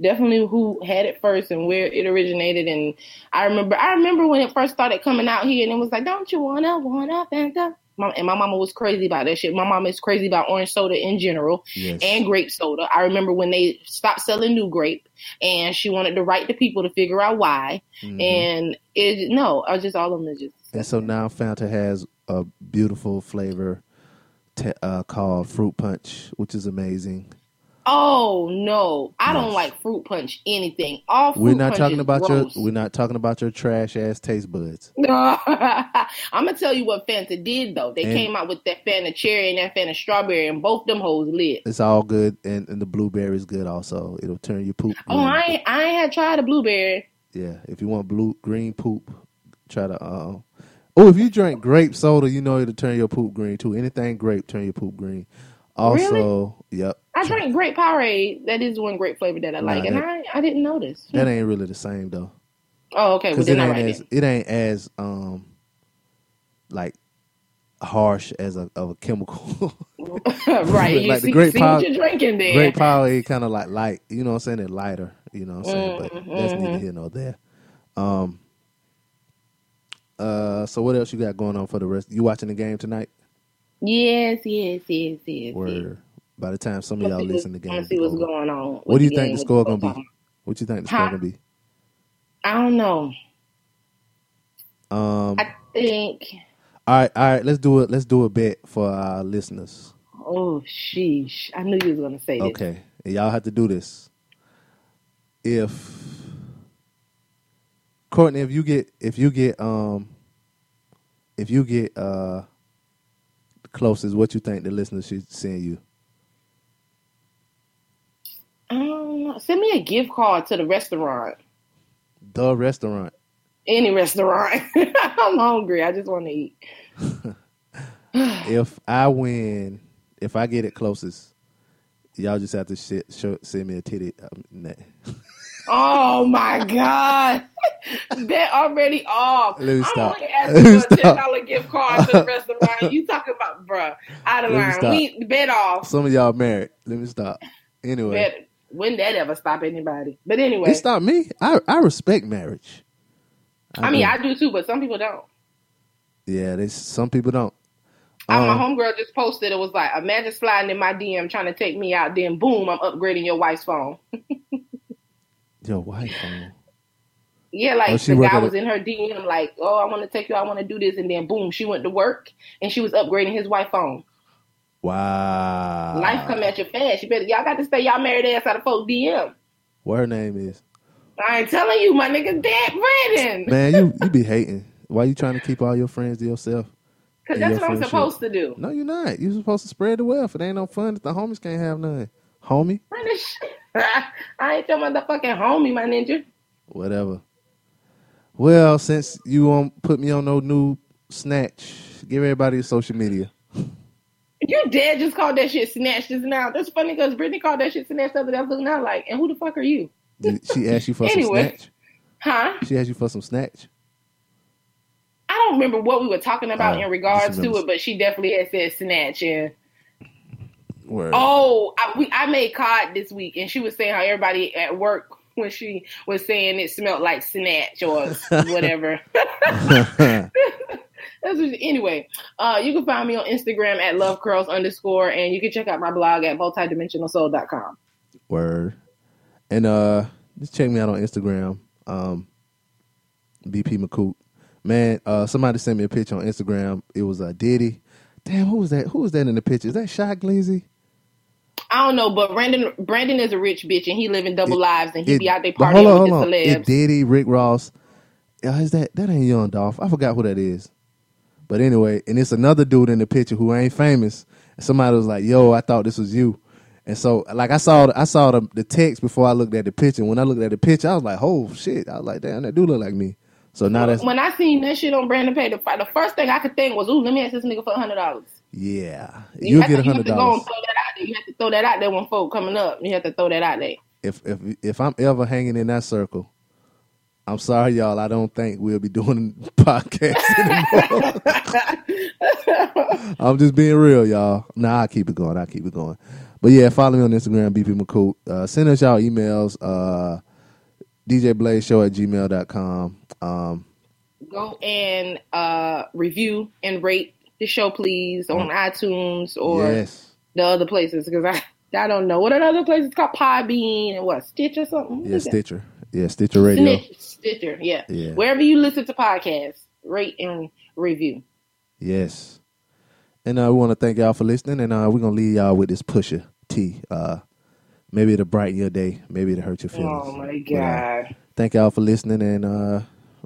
definitely who had it first and where it originated. And I remember, I remember when it first started coming out here, and it was like, "Don't you wanna wanna Fanta?" Mom, and my mama was crazy about that shit. My mama is crazy about orange soda in general Yes. and grape soda. I remember when they stopped selling new grape, and she wanted to write to people to figure out why. And it no, I was just all of them just And so now Fanta has a beautiful flavor te- uh, called fruit punch, which is amazing. Oh no, I don't like fruit punch anything. All fruit We're not talking about gross. your we're not talking about your trash ass taste buds. I'm gonna tell you what Fanta did though. They And- came out with that Fanta cherry and that Fanta strawberry, and both them hoes lit. It's all good, and, and the blueberry is good also. It'll turn your poop. Oh. I ain't, I ain't had tried a blueberry. Yeah, if you want blue green poop, try to. Uh, oh, if you drink grape soda, you know it'll turn your poop green too. Anything grape turn your poop green. Also, yep, I drank grape Powerade. That is one grape flavor that I like, and I I didn't notice. that ain't really the same though. Oh, okay. Well, it ain't right. as then. it ain't as um like harsh as a of a chemical. right. Like the see, great see power- what you're drinking then. Great Power kind of like light, you know what I'm saying? It lighter, you know what I'm saying? Mm-hmm, But that's neither here nor there. Um. Uh. So what else you got going on for the rest? You watching the game tonight? Yes, yes, yes, yes. yes. Where by the time some of y'all listen to the game, see what's over. going on. What do you think the score gonna be? What you think the score gonna be? I don't know. Um. I think. All right, all right. Let's do it. Let's do a bet for our listeners. Oh, sheesh! I knew you was gonna say this. Okay, y'all have to do this. If Courtney, if you get, if you get, um, if you get uh closest, what you think the listeners should send you? Um, send me a gift card to the restaurant. The restaurant. Any restaurant. I'm hungry. I just want to eat. if I win, if I get it closest, y'all just have to shit, show, send me a titty. Um, nah. Oh my god, they're already off. Let me I'm stop. only asking for a ten dollar gift card to the restaurant. You talking about, bruh? Out of line. We bet off. Some of y'all married. Let me stop. Anyway, Bet. When that ever stop anybody? But anyway, it's not me. I I respect marriage. I mean, do. I do too, but some people don't. Yeah, they some people don't. Uh, Um, my homegirl just posted. It was like, imagine sliding in my DM trying to take me out. Then boom, I'm upgrading your wife's phone. Your wife. um, Yeah, like Oh, the guy was in her DM, like, oh, I want to take you. I want to do this, and then boom, she went to work and she was upgrading his wife phone. Wow. Life come at you fast. You better, y'all got to stay y'all married ass out of folk DM. What her name is? I ain't telling you, my nigga, Dad Brandon. Man, you you be hating. Why you trying to keep all your friends to yourself? Because that's your what I'm supposed to do. No, you're not. You're supposed to spread the wealth. It ain't no fun if the homies can't have none. Homie, I ain't your motherfucking homie, my ninja. whatever. Well, since you won't put me on no new snatch, give everybody a social media. Your dad just called that shit snatch just now. That's funny because Brittany called that shit snatch the other day. I was looking out like, and who the fuck are you? Did she asked you for some Anyway. snatch? Huh? She asked you for some snatch. I don't remember what we were talking about Oh, in regards to it, but she definitely had said snatch. And Word. oh, I, we, I made cod this week, and she was saying how everybody at work when she was saying it smelled like snatch or whatever. That's what, anyway, uh, you can find me on Instagram at lovecurls underscore, and you can check out my blog at multidimensionalsoul.com. Word. And uh just check me out on Instagram. Um BP McCoot. Man, uh somebody sent me a picture on Instagram. It was uh Diddy. Damn, who was that? Who was that in the picture? Is that Shy Glizzy? I don't know, but Brandon Brandon is a rich bitch, and he living double lives, and he It- be out there partying hold on, with hold the on. It celebs. Diddy, Rick Ross. Is that that ain't Young Dolph? I forgot who that is. But anyway, and it's another dude in the picture who ain't famous. Somebody was like, "Yo, I thought this was you." And so, like, I saw I saw the, the text before I looked at the picture. When I looked at the picture, I was like, "Oh shit!" I was like, "Damn, that do look like me." So now that's when I seen that shit on Brandon Pay, the, the first thing I could think was, "Ooh, let me ask this nigga for a hundred dollars." Yeah, You you'll have get to- a hundred dollars throw that out there. You have to throw that out there when folk coming up. You have to throw that out there. if if if I'm ever hanging in that circle. I'm sorry, y'all. I don't think we'll be doing podcasts anymore. I'm just being real, y'all. Nah, I keep it going. I keep it going. But yeah, follow me on Instagram, BP McCool. Uh, send us y'all emails, uh, djblazeshow at gmail.com. Um, Go and uh, review and rate the show, please, on iTunes or yes. the other places because I I don't know what are the other places called Podbean and what Stitch or something. Yeah? Stitcher. Yeah, Stitcher Radio. Snitch, Stitcher, yeah. Yeah. Wherever you listen to podcasts, rate and review. Yes. And uh, want to thank y'all for listening. And uh, we're to leave y'all with this Pusha T. Uh, maybe it'll brighten your day. Maybe it'll hurt your feelings. Oh my But, uh, god. thank y'all for listening. And uh,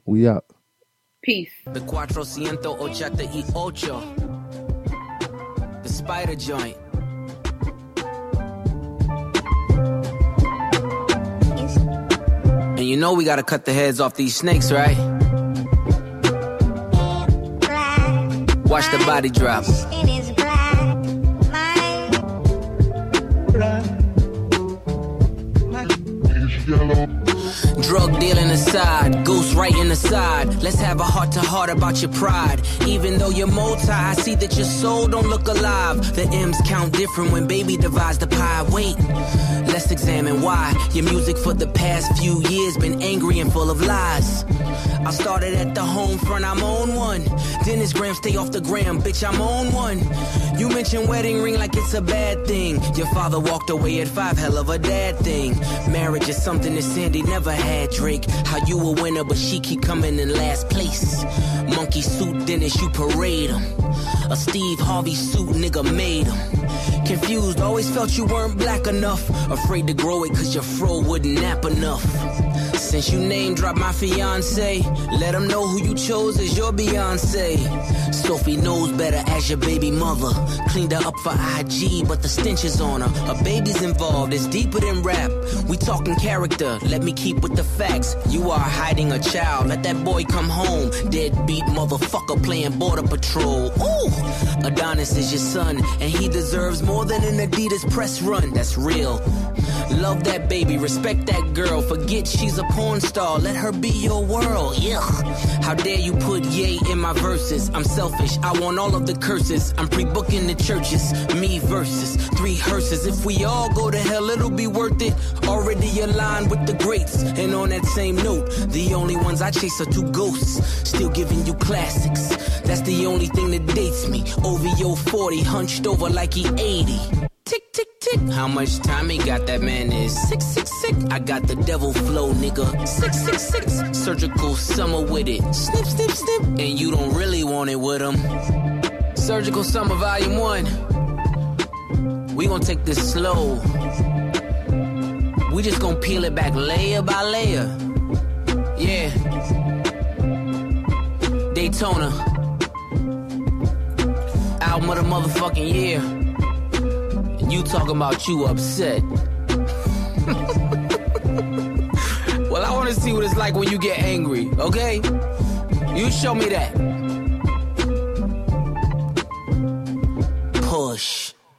we out. Peace. The Cuatrocientos Ochenta y Ocho. The spider joint. And you know we gotta cut the heads off these snakes, right? Watch the body drop. Drug dealing aside, ghost writing aside. Let's have a heart to heart about your pride. Even though you're multi, I see that your soul don't look alive. The M's count different when baby divides the pie. Wait, let's examine why your music for the past few years been angry and full of lies. I started at the home front, I'm on one. Dennis Graham, stay off the gram, bitch, I'm on one. You mentioned wedding ring like it's a bad thing. Your father walked away at five, hell of a dad thing. Marriage is something that Sandi never had, Drake. How you a winner, but she keep coming in last place. Monkey suit Dennis, you parade him. A Steve Harvey suit, nigga made him. Confused, always felt you weren't black enough. Afraid to grow it cause your fro wouldn't nap enough. Since you name dropped my fiance, let them know who you chose as your Beyonce. Sophie knows better as your baby mother. Cleaned her up for IG, but the stench is on her. A baby's involved, it's deeper than rap. We talking character, let me keep with the facts. You are hiding a child, let that boy come home. Deadbeat motherfucker playing border patrol. Ooh, Adonis is your son, and he deserves more than an Adidas press run. That's real. Love that baby, respect that girl. Forget she's a porn star, let her be your world. Yeah. How dare you put Ye in my verses? I'm selfish, I want all of the curses. I'm pre booking the churches, me versus three hearses. If we all go to hell, it'll be worth it. Already aligned with the greats. And on that same note, the only ones I chase are two ghosts. Still giving you classics. That's the only thing that dates me. OVO 40, hunched over like he 80. Tick, tick, tick. How much time he got? That man is sick, sick, sick. I got the devil flow, nigga. Sick, sick. Surgical summer with it. Snip, snip, snip. And you don't really want it with him. Surgical summer volume one. We gonna take this slow. We just gonna peel it back layer by layer. Yeah. Daytona. Album of the motherfucking year. You talking about you upset. well, I wanna see what it's like when you get angry, okay? You show me that. Push.